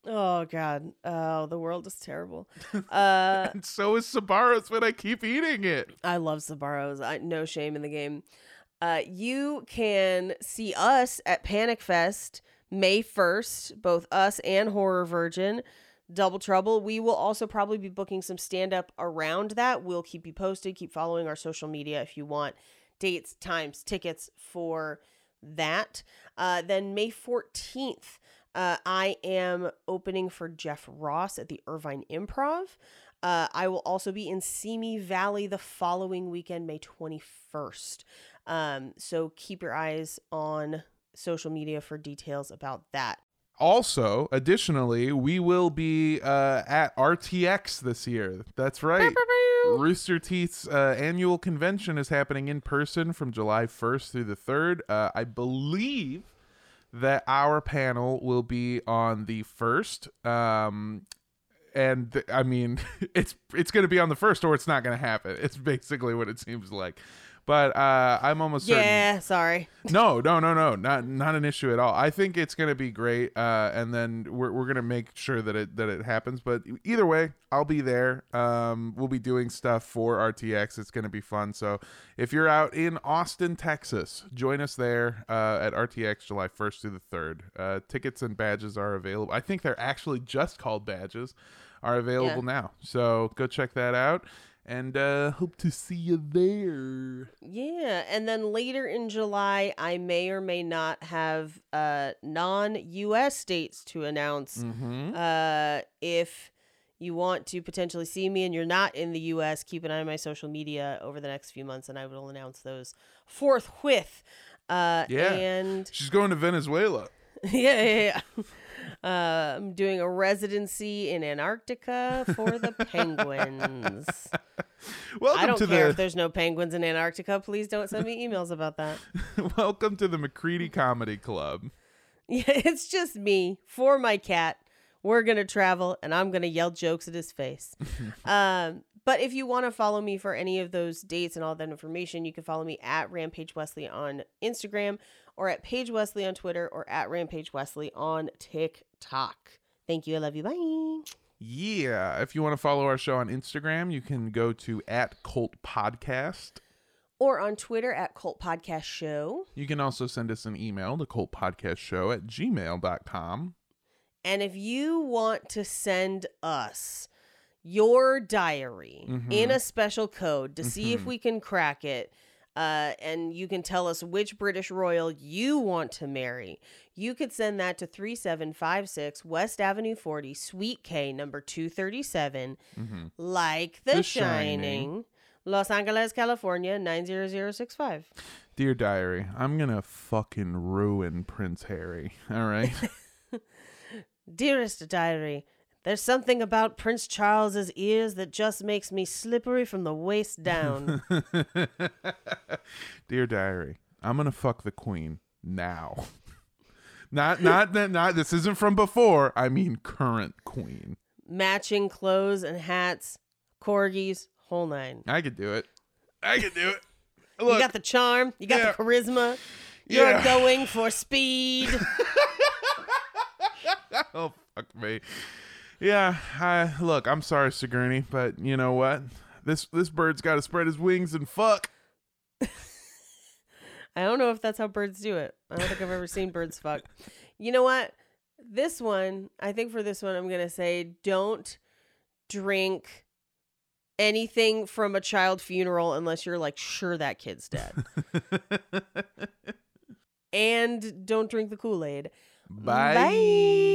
Oh God. Oh, the world is terrible. <laughs> Uh, and so is Sbarro's when I keep eating it. I love Sbarros. I no shame in the game. Uh, you can see us at Panic Fest May first, both us and Horror Virgin. Double Trouble. We will also probably be booking some stand up around that. We'll keep you posted. Keep following our social media if you want dates, times, tickets for that. Uh, then May 14th, uh, I am opening for Jeff Ross at the Irvine Improv. Uh, I will also be in Simi Valley the following weekend, May 21st. Um, so keep your eyes on social media for details about that. Also, additionally, we will be uh, at RTX this year. That's right. Rooster Teeth's uh, annual convention is happening in person from July 1st through the 3rd. Uh, I believe that our panel will be on the 1st. Um, and th- I mean, <laughs> it's it's going to be on the first, or it's not going to happen. It's basically what it seems like. But uh, I'm almost certain. Yeah, sorry. <laughs> No, no, no, no, not not an issue at all. I think it's gonna be great, uh, and then we're, we're gonna make sure that it that it happens. But either way, I'll be there. Um, we'll be doing stuff for RTX. It's gonna be fun. So if you're out in Austin, Texas, join us there uh, at RTX July 1st through the 3rd. Uh, tickets and badges are available. I think they're actually just called badges. Are available now. So go check that out. And uh, hope to see you there. Yeah, and then later in July, I may or may not have uh, non-U.S. dates to announce. Mm-hmm. Uh, if you want to potentially see me and you're not in the U.S., keep an eye on my social media over the next few months, and I will announce those forthwith. Uh, Yeah. and She's going to Venezuela. <laughs> yeah, yeah, yeah. Uh, I'm doing a residency in Antarctica for the penguins. <laughs> Welcome I don't to care the if there's no penguins in Antarctica. Please don't send me emails about that. <laughs> welcome to the McCready Comedy Club. <laughs> Yeah, it's just me for my cat. We're gonna travel, and I'm gonna yell jokes at his face. um, but if you want to follow me for any of those dates and all that information, you can follow me at Rampage Wesley on Instagram, or at Paige Wesley on Twitter, or at Rampage Wesley on TikTok. Thank you. I love you. Bye. Yeah, if you want to follow our show on Instagram, you can go to at Cult Podcast. Or on Twitter at Cult Podcast Show. You can also send us an email to cultpodcastshow at gmail.com. And if you want to send us your diary in mm-hmm. a special code to see if mm-hmm. we can crack it, uh, and you can tell us which British royal you want to marry, you could send that to 3756 West Avenue 40, Suite K, number 237, like The, The Shining. Shining. Los Angeles, California 90065. Dear Diary, I'm going to fucking ruin Prince Harry. All right. <laughs> Dearest diary, there's something about Prince Charles's ears that just makes me slippery from the waist down. <laughs> Dear Diary, I'm going to fuck the queen now. <laughs> Not, not, not, not, this isn't from before. I mean, current queen. Matching clothes and hats, corgis, whole nine. I could do it. I could do it. you got the charm, you got Yeah. the charisma. You're Yeah. going for speed. <laughs> oh fuck me. Yeah, I look, I'm sorry, Sigourney, but you know what? This this bird's got to spread his wings and fuck. <laughs> I don't know if that's how birds do it. I don't think I've ever seen birds fuck. You know what? This one, I think for this one, I'm going to say don't drink anything from a child funeral unless you're like sure that kid's dead. <laughs> and don't drink the Kool Aid. Bye. Bye.